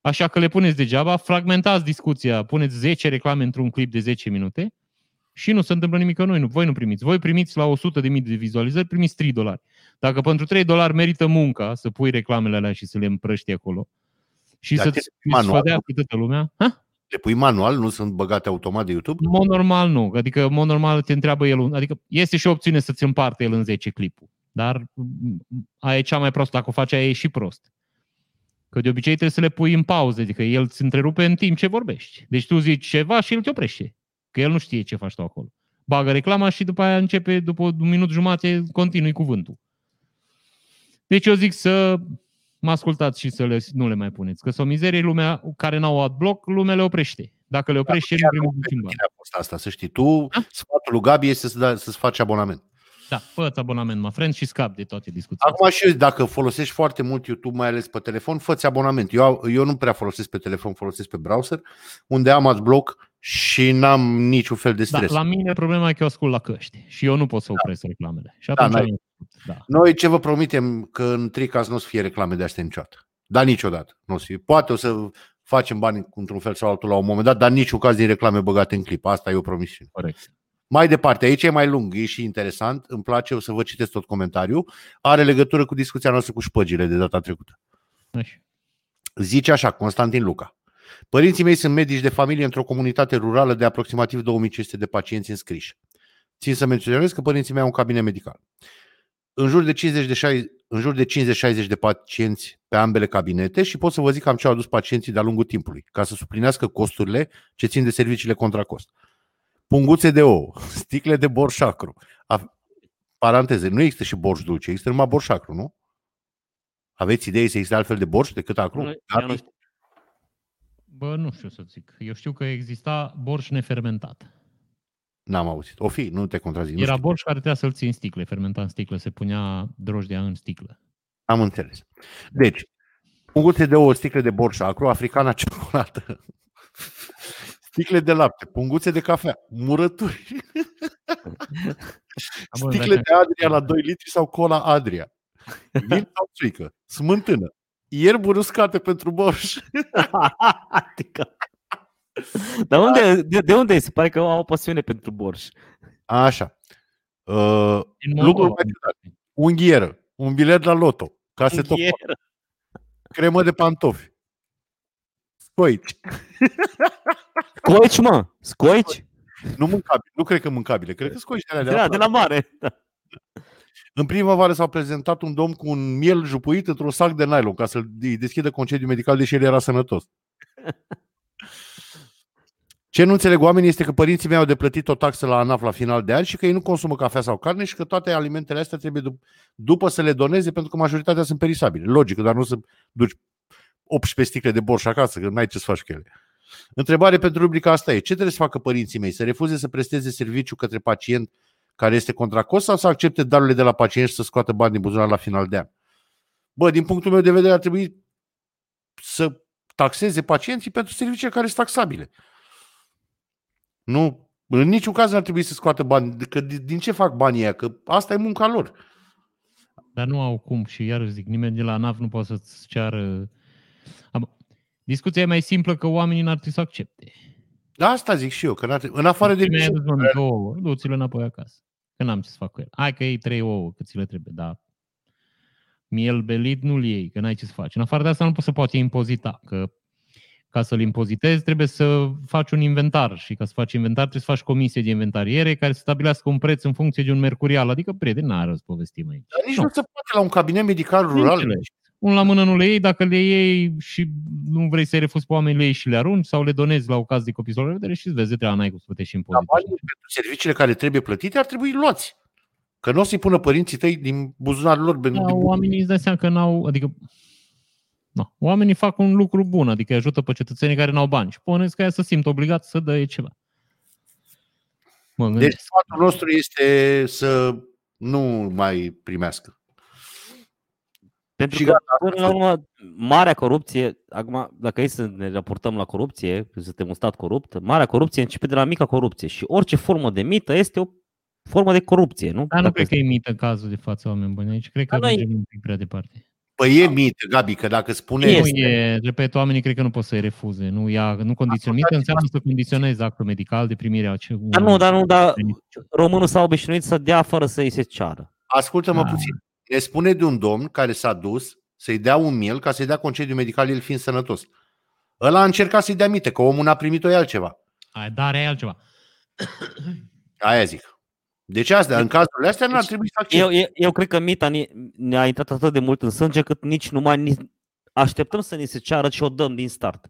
Așa că le puneți degeaba, fragmentați discuția, puneți 10 reclame într-un clip de 10 minute Și nu se întâmplă nimic că noi nu. Voi nu primiți. Voi primiți la 100 de mii de vizualizări, primiți 3 dolari. Dacă pentru 3 dolari merită munca să pui reclamele alea și să le împrăști acolo și Dar să-ți te- manual, sfădea nu? pe toată lumea, ha? Le pui manual, nu sunt băgate automat de YouTube? În mod normal nu. Adică în mod normal te întreabă el, adică este și o opțiune să-ți împarte el în 10 clipul. Dar m, aia e cea mai prostă. Dacă o faci aia e și prost. Că de obicei trebuie să le pui în pauză, adică el îți întrerupe în timp ce vorbești. Deci tu zici ceva și el te oprește. Că el nu știe ce faci tu acolo. Bagă reclama și după aia începe, după un minut jumate, continui cuvântul. Deci eu zic să mă ascultați și să le, nu le mai puneți. Că sunt o mizerie, lumea care n-au adblock, lumea le oprește. Dacă le oprește, nu primesc niciun bani. Cine a fost asta, să știi. Tu, A? sfatul lui Gabi este să da, să-ți faci abonament. Da, fă abonament, mă friend, și scap de toate discuțiile. Acum și eu, dacă folosești foarte mult YouTube, mai ales pe telefon, fă abonament. Eu, eu nu prea folosesc pe telefon, folosesc pe browser, unde am adblock și n-am niciun fel de Da, stres. la mine problema e că eu ascult la căști și eu nu pot să opresc reclamele. Și Da, atunci n-ai. am făcut, da. Noi ce vă promitem că în Tricas nu o să fie reclame de astea niciodată. Dar niciodată. Nu o să fie. Poate o să facem bani într-un fel sau altul la un moment dat, dar niciun caz din reclame băgate în clip. Asta e o promisiune. Corect. Mai departe, aici e mai lung, e și interesant, îmi place o să vă citesc tot comentariul. Are legătură cu discuția noastră cu șpăgile de data trecută. Așa. Zice așa, Constantin Luca. Părinții mei sunt medici de familie într-o comunitate rurală de aproximativ 2500 de pacienți înscriși. Țin să menționez că părinții mei au un cabinet medical. În jur de 50 de 60, în jur de 50-60 de pacienți pe ambele cabinete și pot să vă zic cam ce au adus pacienții de-a lungul timpului, ca să suplinească costurile ce țin de serviciile contra cost. Punguțe de ouă, [LAUGHS] sticle de borș acru. A, paranteze, nu există și borș dulce, există numai borș acru, nu? Aveți idee să există altfel de borș decât acru? Nu, Dar eu nu știu. Bă, nu știu să zic. Eu știu că exista borș nefermentat. N-am auzit. O fi, nu te contrazic. Nu Era știu. borș care trebuia să-l ții în sticle, fermenta în sticle, se punea drojdea în sticlă. Am înțeles. Deci, punguțe de ouă, sticle de borș acru, africana ciocolată, [LAUGHS] sticle de lapte, punguțe de cafea, murături, A, bă, sticle dacă- de Adria la 2 litri sau cola Adria, vin sau țuică, smântână, ierburi uscate pentru borș. [LAUGHS] adică... Dar unde, de, de unde e? Se pare că au o pasiune pentru borș. Așa. Uh, Din lucruri Moldova. mai ciudate. unghieră, un bilet la loto, casetofon, Unghier. cremă de pantofi, scoici, [LAUGHS] Scoici, mă! Scoici? nu mâncabile, nu cred că mâncabile, cred că scoici de alea de, Da, la de la mare. Da. [LAUGHS] În primăvară s-a prezentat un domn cu un miel jupuit într-un sac de nylon ca să-l îi deschidă concediu medical, deși el era sănătos. Ce nu înțeleg oamenii este că părinții mei au de plătit o taxă la ANAF la final de an și că ei nu consumă cafea sau carne și că toate alimentele astea trebuie dup- după să le doneze pentru că majoritatea sunt perisabile. Logic, dar nu să duci 18 sticle de borș acasă, că n-ai ce să faci cu ele. Întrebare pentru rubrica asta e, ce trebuie să facă părinții mei? Să refuze să presteze serviciu către pacient care este contra cost sau să accepte darurile de la pacient și să scoată bani din buzunar la final de an? Bă, din punctul meu de vedere ar trebui să taxeze pacienții pentru servicii care sunt taxabile. Nu, în niciun caz nu ar trebui să scoată bani. Că din din ce fac banii ăia? Că asta e munca lor. Dar nu au cum și iar zic, nimeni de la NAV nu poate să-ți ceară... Am... Discuția e mai simplă că oamenii n-ar trebui să accepte. Da, asta zic și eu. Că n-ar trebui. În afară de... Mi-ai adus mă, două ouă, du-ți-le înapoi acasă. Că n-am ce să fac cu el. Hai că iei trei ouă, cât ți le trebuie, dar miel belit nu-l iei, că n-ai ce să faci. În afară de asta nu poți să poate impozita, că ca să-l impozitezi trebuie să faci un inventar și ca să faci inventar trebuie să faci comisie de inventariere care să stabilească un preț în funcție de un mercurial. Adică, prieten, n-are rost să povestim aici. Dar nici Nu. nu se poate la un cabinet medical rural. Înțelegi. Un la mână nu le iei, dacă le iei și nu vrei să-i refuzi pe oameni, le iei și le arunci sau le donezi la o casă de copii sau la revedere și îți vezi de treaba, n-ai cum să plătești Dar impozit. banii pentru serviciile care trebuie plătite ar trebui luați. Că nu o să-i pună părinții tăi din buzunarul lor. Da, din- oamenii îți dai seama că n-au, adică No. Oamenii fac un lucru bun, adică îi ajută pe cetățenii care n-au bani și puneți ca ea să simtă obligat să dă ceva. Mă Deci gândesc. sfatul nostru este să nu mai primească. Pentru Și că, gata, până la urmă, marea corupție, acum, dacă e să ne raportăm la corupție, că suntem un stat corupt, marea corupție începe de la mica corupție și orice formă de mită este o formă de corupție, nu? Dar nu Dacă cred că imită cazul de față oameni buni aici. Cred că Dar noi- mergem un pic prea departe. Păi e mită, Gabi, că dacă spune... Nu Este. e, repet, oamenii cred că nu pot să-i refuze. Nu, ia, nu condiționezi. Mită înseamnă să condiționezi actul medical de primirea ce Dar nu, dar nu, dar românul s-a obișnuit să dea fără să îi se ceară. Ascultă-mă Da. puțin. Ne spune de un domn care s-a dus să-i dea un miel ca să-i dea concediu medical, el fiind sănătos. Ăla a încercat să-i dea mite, că omul n-a primit-o e altceva. Ai, dar e altceva. [COUGHS] Aia zic. Deci asta, în cazurile astea n-ar trebui să accepte. Eu, eu, eu cred că mita ni- ne-a intrat atât de mult în sânge cât nici nu mai ni- așteptăm să ni se ceară și o dăm din start.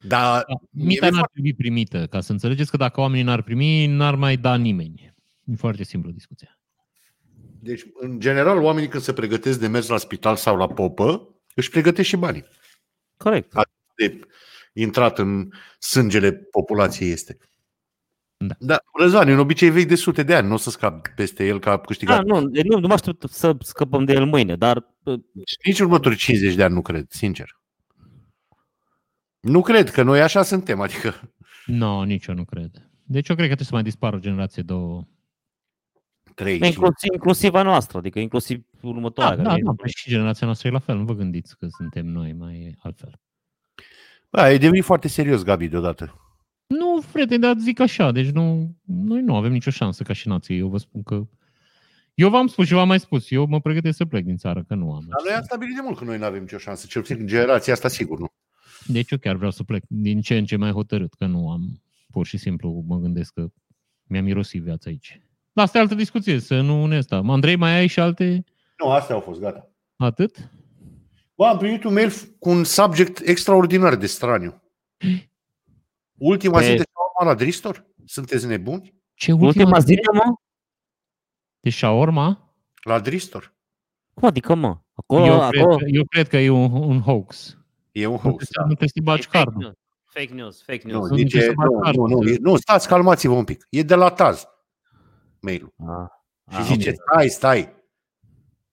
Dar Mita e n-ar trebui primită, ca să înțelegeți că dacă oamenii n-ar primi, n-ar mai da nimeni. E foarte simplu discuția. Deci, în general, oamenii când se pregătesc de mers la spital sau la popă, își pregătesc și banii. Corect. De intrat în sângele populației este. Da. Dar, Răzvan, e un obicei vechi de sute de ani, nu o să scap peste el ca Da, câștigat. nu, nu, nu mă aștept să scăpăm de el mâine, dar uh, Nici următorii 50 de ani nu cred, sincer. Nu cred că noi așa suntem, adică Nu, no, nici eu nu cred. Deci eu cred că trebuie să mai dispară o generație două. 3, inclusiv, inclusiv a noastră, adică inclusiv următoarea. Da, da, care da, e- păi și generația noastră e la fel. Nu vă gândiți că suntem noi mai altfel. Da, e devenit foarte serios, Gabi, deodată. Nu, frate, dar zic așa, deci nu, noi nu avem nicio șansă ca și nație. Eu vă spun că... Eu v-am spus și v-am mai spus, eu mă pregătesc să plec din țară, că nu am. Dar noi am stabilit de mult că noi nu avem nicio șansă, cel puțin în generația asta sigur nu. Deci eu chiar vreau să plec din ce în ce mai hotărât, că nu am. Pur și simplu mă gândesc că mi-a mirosit viața aici. Dar asta e altă discuție, să nu ne sta. Andrei, mai ai și alte? Nu, astea au fost, gata. Atât? Bă, am primit un mail cu un subject extraordinar de straniu. Ultima zi Pe- de shawarma la Dristor? Sunteți nebuni? Ce Ultima zi, mă? De shawarma? La Dristor. Cum adică, mă? Acolo, Eu cred, acolo... că, eu cred că e un, un hoax. E un Nu hoax. trebuie, nu trebuie să bagi fake cardul. news, fake news, fake Nu, news. Nu, zice, trebuie să bagi nu, nu, cardul. nu, e- nu, stați, calmați-vă un pic. E de la Taz, mail Ah, Și ah, zice, ok. stai, stai.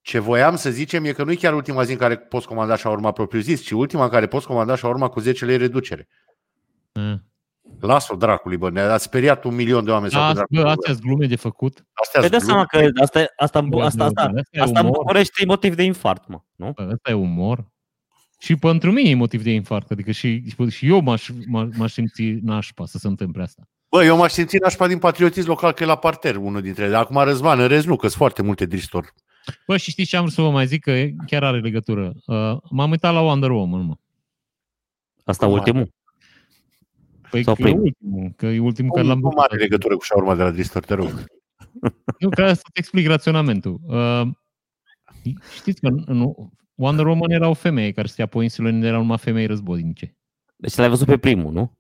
Ce voiam să zicem e că nu e chiar ultima zi în care poți comanda și urma propriu zis, ci ultima în care poți comanda și urma cu 10 lei reducere. Eh. Lasă-o dracului, bă, ne-a speriat un milion de oameni. sau Da, cu bă, dracului. astea sunt glume de făcut. Astea Te dai sunt seama glume. că asta, asta, Bă, asta, asta, bă, asta e asta în umor. București e motiv de infart, mă. Nu? Bă, ăsta e umor. Și pentru mine e motiv de infarct. Adică și, și eu m-aș, m-aș, m-aș simți nașpa să se întâmple asta. Bă, eu m-aș simți nașpa din patriotism local că e la parter unul dintre ele. Acum Răzvan, în rest nu, că sunt foarte multe dristor. Bă, și știți ce am vrut să vă mai zic? Că chiar are legătură. Uh, m-am uitat la Wonder Woman, mă. Asta Cum ultimul. Păi Sau că e primul. ultimul, că e ultimul care l-am Cum văzut. are legătură cu șaurma de la dristor, te rog? Nu, ca să-ți explic raționamentul. Uh, știți că nu, Wonder Woman era o femeie care stea pe o insulă, nu erau numai femei războinice. Deci l-ai văzut pe primul, nu?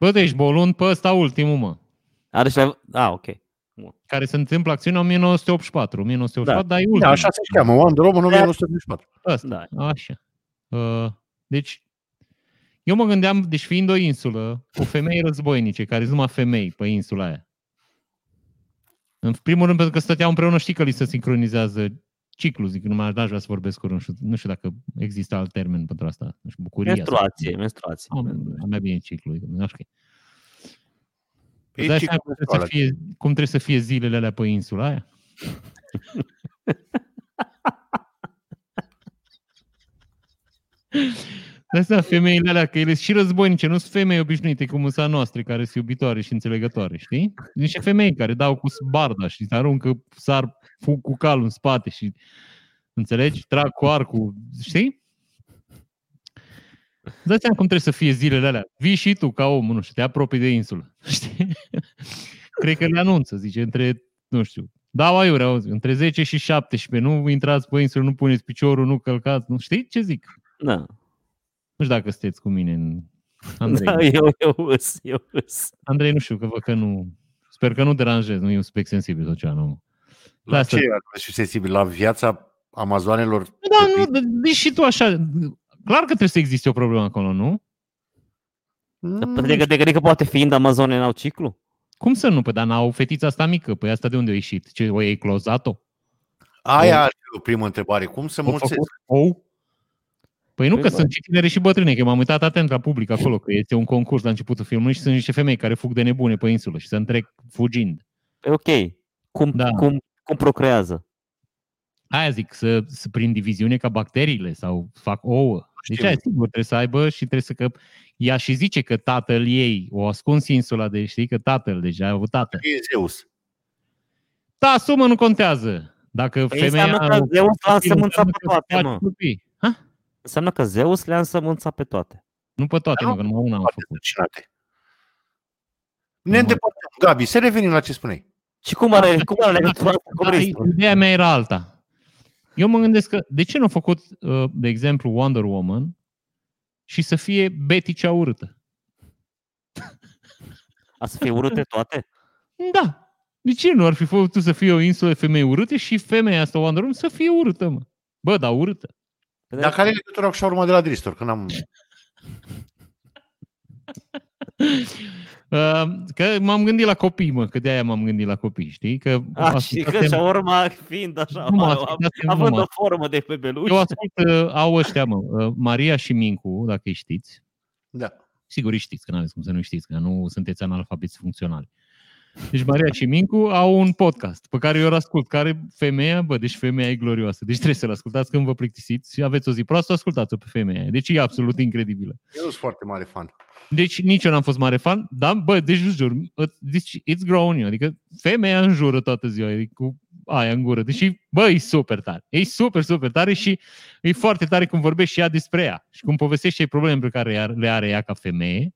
Bă, deci bolun pe ăsta ultimul, mă. A, deci l-ai... A, ok. Care se întâmplă acțiunea 1984. 1984, Da. dar e Da, ultimul. așa se cheamă, Wonder Woman 1984. Ăsta. Da. Așa. Uh, deci, eu mă gândeam, deci fiind o insulă, cu femei războinice, care sunt numai femei pe insula aia. În primul rând, pentru că stăteau împreună, știi că li se sincronizează ciclul, zic, nu mai aș vrea să vorbesc cu nu știu, nu știu dacă există alt termen pentru asta. Nu știu, bucuria. Menstruație, menstruație. Sau, am mai bine ciclul, nu știu. E Îți dai ciclul seama cum trebuie, să menstrual. fie, cum trebuie să fie zilele alea pe insula aia? [LAUGHS] De asta femeile alea, că ele sunt și războinice, nu sunt femei obișnuite cum sunt a noastre, care sunt iubitoare și înțelegătoare, știi? Sunt niște femei care dau cu barda și aruncă, sar fug cu calul în spate și, înțelegi, trag cu arcul, știi? Dați seama cum trebuie să fie zilele alea. Vii și tu ca om, nu știu, te apropii de insulă, [LAUGHS] știi? Cred că le anunță, zice, între, nu știu, dau aiure, auzi, între 10 și 17, nu intrați pe insulă, nu puneți piciorul, nu călcați, nu știi ce zic? Da. Nu știu dacă sunteți cu mine în... [LAUGHS] Andrei, da eu, eu îs, eu îs. Andrei, nu știu, că văd că nu... Sper că nu deranjez, nu e un subiect sensibil sau ceva, nu. La Asta- ce anume și sensibil? La viața amazoanelor? Da, nu, deci și tu așa... Clar că trebuie să existe o problemă acolo, nu? Mm, De, de, de că poate fiind Amazone n-au ciclu? Cum să nu? Păi, dar n-au fetița asta mică. Păi asta de unde a ieșit? Ce, o ei clozat-o? Aia ar fi o primă întrebare. Cum să O mulțesc? făcut ou? Păi nu, Păi că da. sunt și tinere și bătrâne, că m-am uitat atent la public acolo, că este un concurs la începutul filmului și sunt niște femei care fug de nebune pe insulă și se întrec fugind. E ok. Cum, Da. cum, cum procrează? Aia zic, să, să prin diviziune ca bacteriile sau fac ouă. Deci Știu. aia sigur trebuie să aibă și trebuie să că ea și zice că tatăl ei o ascuns insula de știi că tatăl deja a avut tată. E Zeus. Da, sumă nu contează. Dacă Păi femeia... înseamnă că Zeus l-a însămânțat înseamnă pe că toate, faci mă. copii. Ha? Înseamnă că Zeus le-a însămânțat pe toate. Nu pe toate, Da, mă, că numai una am Toate făcut. zăcinate. Nu Ne mai- îndepărtăm. Gabi, să revenim la ce spuneai. Și cum are, cum are legătura asta cu Da, Bristol? ideea mea era alta. Eu mă gândesc că de ce nu a făcut, uh, de exemplu, Wonder Woman și să fie Betty cea urâtă? A să fie urâte toate? Da. De ce nu ar fi făcut să fie o insulă de femei urâte și femeia asta Wonder Woman să fie urâtă, mă? Bă, dar urâtă. Dar care e legătura cu șaurma de la Dristor? Că n-am... [LAUGHS] Uh, Că m-am gândit la copii, mă, că de-aia m-am gândit la copii, știi? Că A, și că ascultasem- și urma fiind așa, Nu mă a- ascultasem, având nu o mă. formă de bebeluș. Eu ascult, uh, au ăștia, mă, uh, Maria și Mincu, dacă îi știți. Da. Sigur îi știți, că n-aveți cum să nu știți, că nu sunteți analfabeți funcționali. Deci Maria și Mincu au un podcast pe care eu îl ascult, care femeia, bă, deci femeia e glorioasă. Deci trebuie să-l ascultați când vă plictisiți și aveți o zi proastă, ascultați-o pe femeia aia. Deci e absolut incredibilă. Eu sunt foarte mare fan. Deci nici eu n-am fost mare fan, dar, bă, deci nu jur, deci it's growing you, adică femeia înjură toată ziua, adică cu aia în gură. Deci, bă, e super tare. E super, super tare și e foarte tare cum vorbește și ea despre ea și cum povestește probleme pe care ea- le are ea ca femeie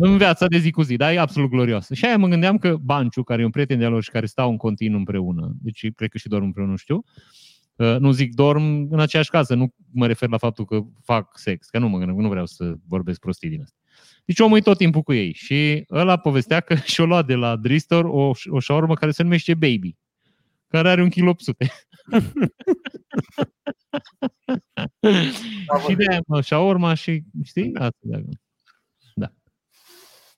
în viața de zi cu zi, dar e absolut glorioasă. Și aia mă gândeam că Banciu, care e un prieten de lor și care stau în continuu împreună, deci cred că și dorm împreună, nu știu, Uh, nu zic dorm în aceeași casă, nu mă refer la faptul că fac sex, că nu mă gândesc, nu vreau să vorbesc prostii din asta. Deci omul e tot timpul cu ei și ăla povestea că [LAUGHS] și-o lua de la Dristor o, o șaurmă care se numește Baby, care are un kilo 800. [LAUGHS] [LAUGHS] și de aia, mă, șaurma și, știi, asta de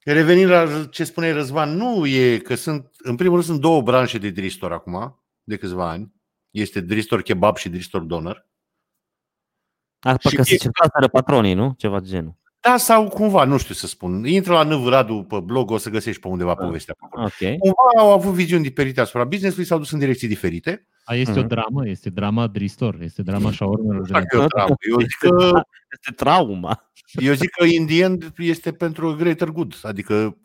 Revenind la ce spune Răzvan, nu e că sunt, în primul rând sunt două branșe de Dristor acum, de câțiva ani. Este Dristor Kebab și Dristor Doner. Asta Și că se e- ceva patronii, nu? Ceva de genul. Da, sau cumva, nu știu să spun. Intră la Năvradu pe blog, o să găsești pe undeva Da. povestea. pe acolo. Ok. Cumva au avut viziuni diferite asupra business-ului, s-au dus în direcții diferite. A, este o Mhm. dramă, este drama Dristor, este drama șaurmelor. de la- Dacă e o travă. Eu zic că, Este trauma. eu zic că in the end este pentru a greater good. Adică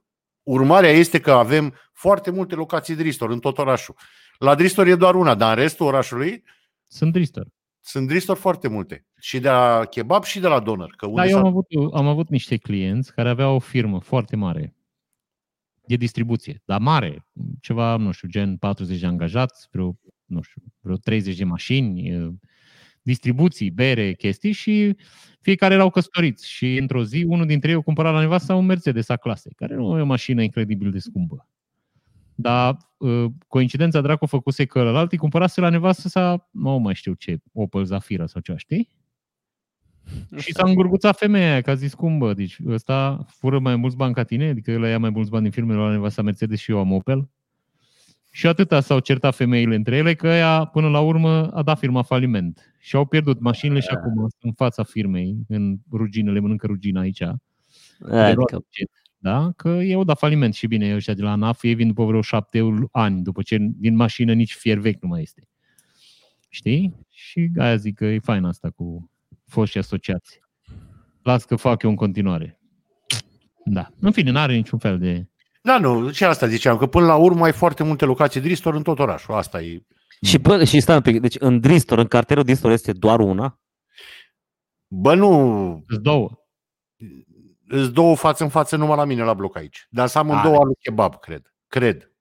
urmarea este că avem foarte multe locații Dristor în tot orașul. La Dristor e doar una, dar în restul orașului Sunt Dristor. Sunt Dristor foarte multe. Și de la kebab și de la doner. Că unde Da, eu am s-a- avut, am avut niște clienți care aveau o firmă foarte mare de distribuție, dar mare, ceva, nu știu, gen 40 de angajați, vreo, nu știu, vreo 30 de mașini, eh, distribuții, bere, chestii și fiecare erau căsătoriți și într-o zi unul dintre ei o cumpăra la nevasta un Mercedes A clase, care nu e o mașină incredibil de scumpă. Dar eh, coincidența dracu făcuse că ălalt îi cumpărase la nevastă sa, nu mai știu ce, Opel Zafira sau ceva, știi? Și s-a îngurguțat femeia aia, că a zis cum bă, deci ăsta fură mai mulți bani ca tine, adică el ia mai mulți bani din firmele la nevasta Mercedes și eu am Opel. Și atâta s-au certat femeile între ele că ea până la urmă a dat firma faliment. Și au pierdut mașinile și acum sunt în fața firmei, în ruginele, mănâncă rugina aici. de Adică, roade, da? Că eu dat faliment și bine, ăștia de la ANAF, ei vin după vreo șapte ani, după ce din mașină nici fier vechi nu mai este. Știi? Și aia zic că e fain asta cu foști asociați. Las că fac eu în continuare. Da. În fine, n-are niciun fel de... Da, nu, și asta ziceam, că până la urmă ai foarte multe locații Dristor în tot orașul. Asta e. și, bă, și stai un pic, deci în Dristor, în cartierul Dristor este doar una? Bă, nu, Sunt două. Îți două față în față numai la mine la bloc aici. Dar să am în Are. două alu kebab, cred. Cred.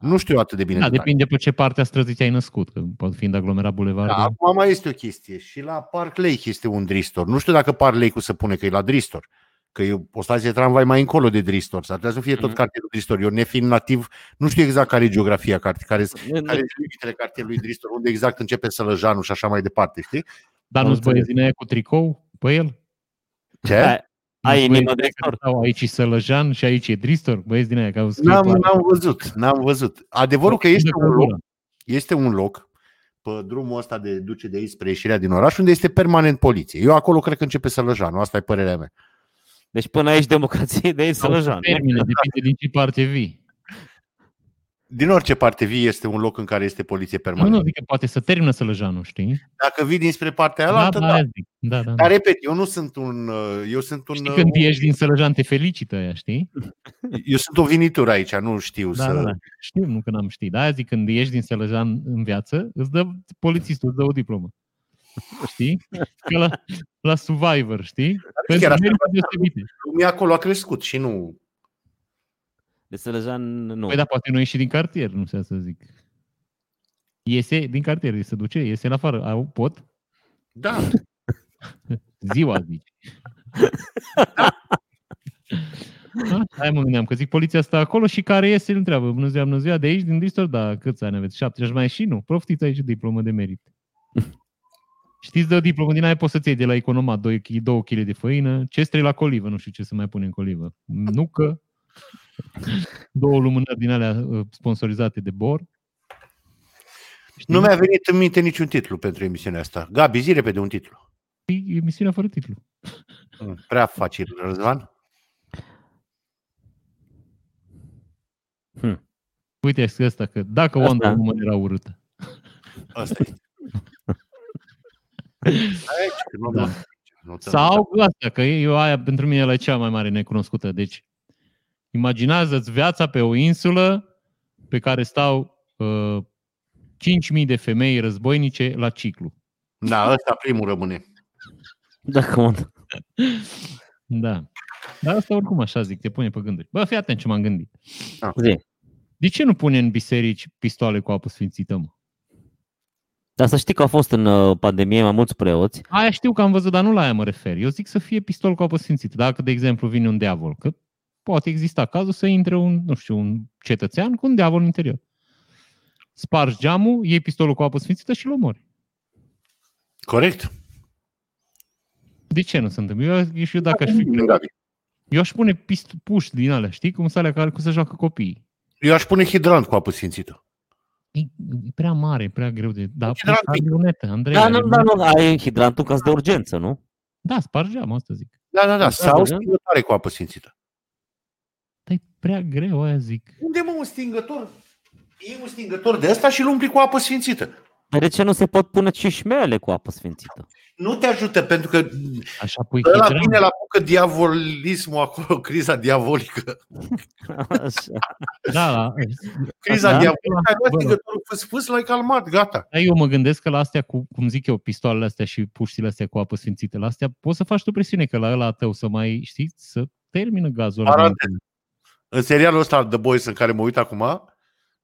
Nu știu atât de bine. Da, detalii. depinde pe ce parte a străzii ți-ai născut, că pot fi în aglomerat bulevard. Da, acum mai este o chestie. Și la Park Lake este un Dristor. Nu știu dacă Park Lake-ul se pune că e la Dristor. Că e o stație de tramvai mai încolo de Dristor. S-ar putea să fie tot Mhm. cartierul Dristor. Eu nefiind nativ, nu știu exact care e geografia, carte- care, Nu- care sunt limitele cartierului Dristor, unde exact începe Sălăjanul și așa mai departe, știi? Dar am nu-ți băieți înțeles. din aia cu tricou pe el? Ce? Hai, Ai Nu-ți inimă băieți din aia Dristor? care stau Aici e Sălăjan și aici e Dristor? Băieți din aia că au scris N-am, la- n-am văzut, n-am văzut. Adevărul că este de un loc, căldură. este un loc pe drumul ăsta de duce de aici spre ieșirea din oraș, unde este permanent poliție. Eu acolo cred că începe Sălăjanul, asta e părerea mea. Deci până aici democrație de aici Sau Sălăjan. se termină, depinde din ce parte vii. Din orice parte vii este un loc în care este poliție Nu, permanent. nu, adică poate să termină Sălăjanul, știi? Dacă vii dinspre partea Da, aia, da, da, da. aia zic. da, da, da. Dar repet, eu nu sunt un... uh, Eu sunt un... Știi uh, când ieși din Sălăjan te felicită aia, știi? [LAUGHS] Eu sunt o vinitură aici, nu știu Da, să... da, da. Știu, nu că n-am ști. Da, aia zic, când ieși din Sălăjan în viață, îți dă polițistul, îți dă o diplomă. [LAUGHS] Știi? Ca la, la Survivor, știi? Pentru chiar asta merite deosebite. Lumea acolo a crescut și nu... De Sălăjan, nu. Păi da, poate nu ieși din cartier, nu știu să zic. Iese din cartier, se duce, iese în afară. Au, pot? Da, [LAUGHS] Ziua, zici. Da? [LAUGHS] Hai mă gândeam, că zic poliția asta acolo și care iese îl întreabă. Bună ziua, bună ziua, de aici, din Distor? Da, câți ani aveți? Șapte. Și mai și nu. Profitiți aici de diplomă de merit. [LAUGHS] Știți de o diplomă din aia poți să-ți iei de la economat 2 kg, 2 kg de făină, ce la colivă, nu știu ce să mai pune în colivă. Nucă, două lumânări din alea uh, sponsorizate de Bor. Știi? nu mi-a venit în minte niciun titlu pentru emisiunea asta. Gabi, zi repede un titlu. E emisiunea fără titlu. Mm, Prea facil, Răzvan. Uite este ăsta că dacă Asta. Wonder Woman era urâtă. Asta e. Aici, că nu, Da. nu, nu, Sau asta, că eu aia pentru mine e cea mai mare necunoscută. Deci, imaginează-ți viața pe o insulă pe care stau uh, 5.000 de femei războinice la ciclu. Da, ăsta primul rămâne. Da, cum [LAUGHS] Da. Dar asta oricum așa zic, te pune pe gânduri. Bă, fii atent ce m-am gândit. Zi. De ce nu pune în biserici pistoale cu apă sfințită, mă? Dar să știi că au fost în uh, pandemie mai mulți preoți. Aia știu că am văzut, dar nu la aia mă refer. Eu zic să fie pistol cu apă sfințită. Dacă, de exemplu, vine un diavol, că poate exista cazul să intre un, nu știu, un cetățean cu un diavol în interior. Spargi geamul, iei pistolul cu apă sfințită și îl omori. Corect? De ce nu se întâmplă? Eu, eu știu dacă aș fi Gabi. Eu aș pune pist, puști din alea, știi? Cum sunt alea care cu să joacă copiii. Eu aș pune hidrant cu apă sfințită. E, e prea mare, e prea greu de... Da, Hidrant puști, mic. are lunetă, Andrei. Da, are nu, da, lunetă. nu, ai hidrantul în caz de urgență, nu? Da, spargi geamul, asta zic. Da, da, da. Sau da. stingătoare cu apă sfințită. Dar e prea greu, aia zic. Unde mă un stingător? E un stingător de ăsta și îl umpli cu apă sfințită. Dar de ce nu se pot pune cișmele cu apă sfințită? Nu te ajută pentru că Așa pui ăla hidrant. vine la bucă diavolismul acolo, [LAUGHS] criza diavolică. Așa. Da, da. Criza Da? diavolică, ai luat Bă. stingătorul fâs-fâs, l-ai calmat, gata. Dar eu mă gândesc că la astea, cu, cum zic eu, pistoalele astea și puștile astea cu apă sfințită, la astea poți să faci tu presiune, că la ăla tău să mai, știi, să termină gazul ăla. Paranteză. În serialul ăsta The Boys în care mă uit acum,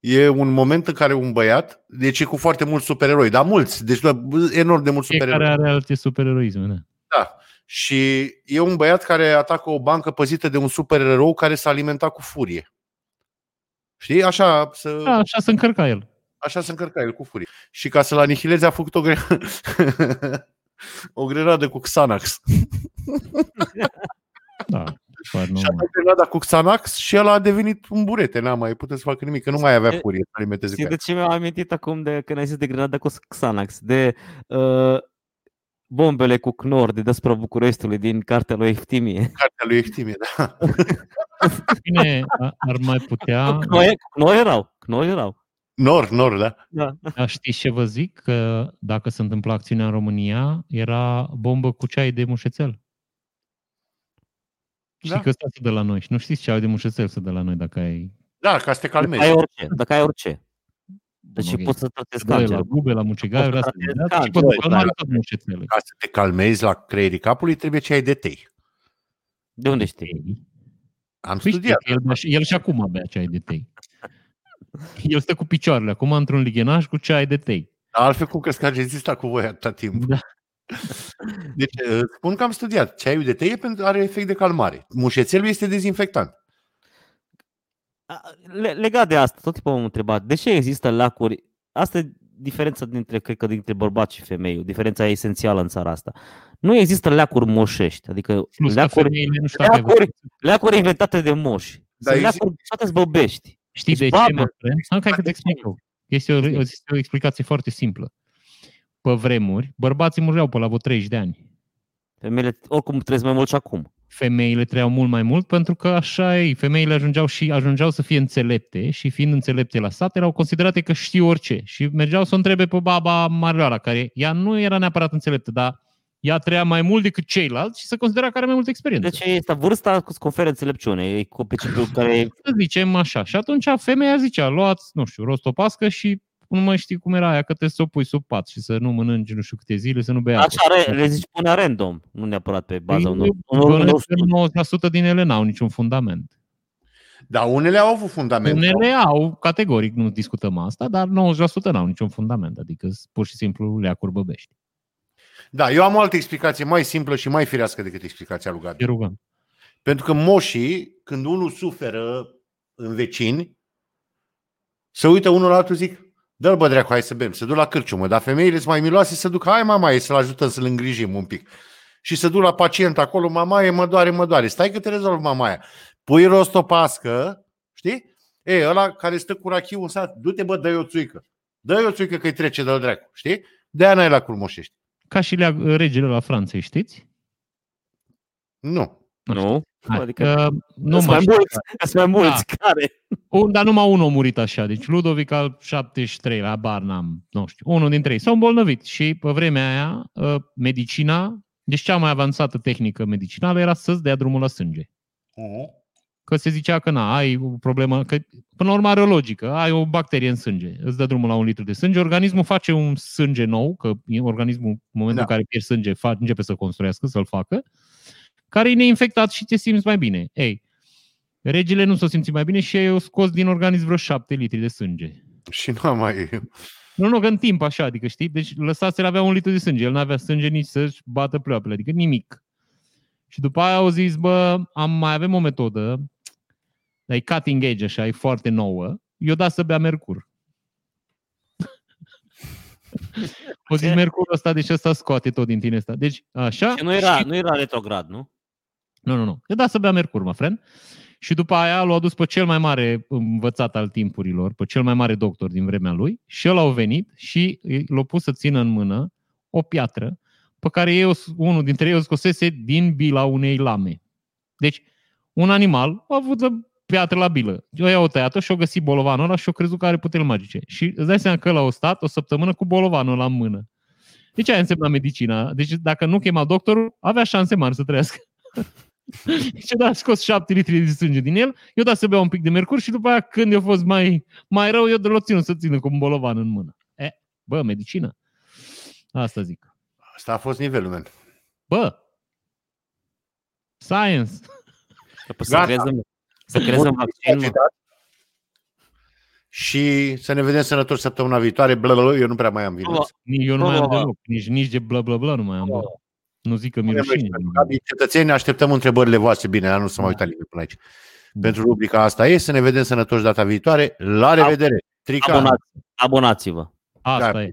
e un moment în care un băiat, deci e cu foarte mulți supereroi, dar mulți, deci bă, enorm de mulți Fiecare supereroi. are alte supereroisme, da. Da. Și e un băiat care atacă o bancă păzită de un supererou care s-a alimentat cu furie. Știi? Așa să... Da, așa să încărca el. Așa se încărca el cu furie. Și ca să-l anihileze a făcut o, gre... [LAUGHS] o grenadă cu Xanax. Da, par Și a normal. dat grenada cu Xanax și el a devenit un burete. N-a mai putut să facă nimic, că nu mai avea E- furie să alimenteze cu Știi ea. de ce mi-am amintit acum de când ai zis de grenada cu Xanax? De uh, bombele cu Knorr de despre Bucureștiului din cartea lui Eftimie. Cartea lui Ectimie, da. Cine a- ar mai putea, Knorr, Knorr erau. Knorr erau. Nor, nor, da. Da. a știți ce vă zic? Că dacă se întâmpla acțiunea în România, era bombă cu ceai de mușețel. Știi Da. că ăsta se dă la noi și nu știți ceai de mușețel se dă la noi dacă ai... Da, ca să te Dacă calmezi. ai orice. Dacă ai orice. Deci Ok. poți să tratezi Se dă la cancerul. bube, la mucegaiuri, Poți să asta se tratezi dea și cancerul, pe calmare da. tot mușețele. Ca să te calmezi la creierii capului, trebuie ce ai de tei. De unde știi? Am Păi știi studiat. că el, bea și- el și acum bea ceai de tei. El stă cu picioarele acum într-un lighenaș cu ceai de tei. Altfel cum crezi că a rezistat cu voi atâta timp? Da. Deci, uh, spun că am studiat. Ceaiul de tei e pentru- are efect de calmare. Mușețelul este dezinfectant. A, Le, legat de asta, tot timpul m-am întrebat, de ce există lacuri? Asta e diferența dintre, cred că, dintre bărbați și femei, diferența esențială în țara asta. Nu există leacuri moșești, adică Plus că leacuri, femeile, nu știu dacă ai leacuri, văzut. leacuri inventate de moși. Da, Sunt există- leacuri toate zbăbești. Știi de Deci, ce, babă, mă frate? Hai că te explic eu. Este o, Zi. este o explicație foarte simplă. Pe vremuri, bărbații mureau pe la vreo 30 de ani. Femeile oricum trăiesc mai mult și acum. femeile trăiau mult mai mult pentru că așa e, femeile ajungeau și ajungeau să fie înțelepte și fiind înțelepte la sat, erau considerate că știu orice și mergeau să o întrebe pe baba Marioara, care ea nu era neapărat înțeleptă, dar ea trăia mai mult decât ceilalți și se considera că are mai multă experiență. Deci este vârsta îți conferă înțelepciune, e copiciul care... Să zicem așa. Și atunci femeia zicea, luați, nu știu, rostopască și nu mai știi cum era aia, că trebuie să o pui sub pat și să nu mănânci nu știu câte zile, să nu bea apă. Așa, re- le zici pune random, nu neapărat pe baza unor... Bănuiesc că 90% din ele n-au niciun fundament. Dar unele au avut fundament. Unele au, categoric, nu discutăm asta, dar 90% n-au niciun fundament, adică sunt pur și simplu leacuri băbești. Da, eu am o altă explicație mai simplă și mai firească decât explicația lui Gabi. Te rugăm. Pentru că moșii, când unul suferă în vecini, se uită unul la altul zic, dă-l bă dracu, hai să bem, se duc la cârciumă, dar femeile sunt mai miloase, se duc, hai mama, să-l ajutăm să-l îngrijim un pic. Și se duc la pacient acolo, mamaie, mă doare, mă doare, stai că te rezolv mamaia. Pui rostopască, știi? E, ăla care stă cu rachiul în sat, du-te bă, dă-i o țuică. Dă-i o țuică că-i trece de-l dracu, știi? De-aia n-ai la curmoșești. Ca și lea, regele la Franței, știți? Nu. Nu? Hai, Adică că nu sunt mai mai știu. mulți, sunt mai mulți care... Un, dar numai unul a murit așa. Deci Ludovic al 73, la bar n-am, nu știu, unul dintre ei. S-au îmbolnăvit și pe vremea aia uh, medicina, deci cea mai avansată tehnică medicinală era să-ți dea drumul la sânge. Că se zicea că na, ai o problemă, că până la urmă are o logică, ai o bacterie în sânge, îți dă drumul la un litru de sânge, organismul face un sânge nou, că organismul în momentul Da. în care pierzi sânge fa- începe să construiască, să-l facă, care e neinfectat și te simți mai bine. Ei, regele nu s-a simțit mai bine și ei au scos din organism vreo șapte litri de sânge. Și nu am mai... Nu, nu, că în timp așa, adică știi, deci lăsați avea un litru de sânge, el n-avea sânge nici să-și bată pleoapele, adică nimic. Și după aia au zis, bă, am, mai avem o metodă, dar e cutting edge așa, e foarte nouă, eu da să bea mercur. [LAUGHS] o zis mercurul ăsta, deci ăsta scoate tot din tine ăsta. Deci, așa. Și nu era, și- nu era retrograd, nu? Nu, nu, nu. Eu da să bea mercur, mă, friend. Și după aia l-a adus pe cel mai mare învățat al timpurilor, pe cel mai mare doctor din vremea lui și el a venit și l-a pus să țină în mână o piatră pe care ei, o- unul dintre ei o scosese din bila unei lame. Deci, un animal a avut o piatră la bilă. Eu i-au tăiat-o și au găsit bolovanul ăla și au crezut că are puteri magice. Și îți dai seama că ăla a stat o săptămână cu bolovanul ăla în mână. Deci aia însemna medicina. Deci dacă nu chema doctorul, avea șanse mari să trăiască. [LAUGHS] [LAUGHS] Și da, a scos șapte litri de sânge din el, eu da să bea un pic de mercur și după aia când eu fost mai, mai rău, eu l-o țin să țină cu un bolovan în mână. E, bă, medicină. Asta zic. Asta a fost nivelul meu. Bă, science. Că să Gata. crezi în, să crezi în vaccin. mă. Și să ne vedem sănătoși săptămâna viitoare. Blablabla, eu nu prea mai am vină. Nici eu nu mai am Bă. deloc. Nici, nici de bla bla bla nu mai am. Bă. Nu zic că mi rușine. Gabi, Cetățeni, așteptăm întrebările voastre. Bine, dar nu să mai uitat nimeni până aici. Pentru rubrica asta e să ne vedem sănătoși data viitoare. La revedere! Trica! Abonați, abonați-vă. Asta Da. e.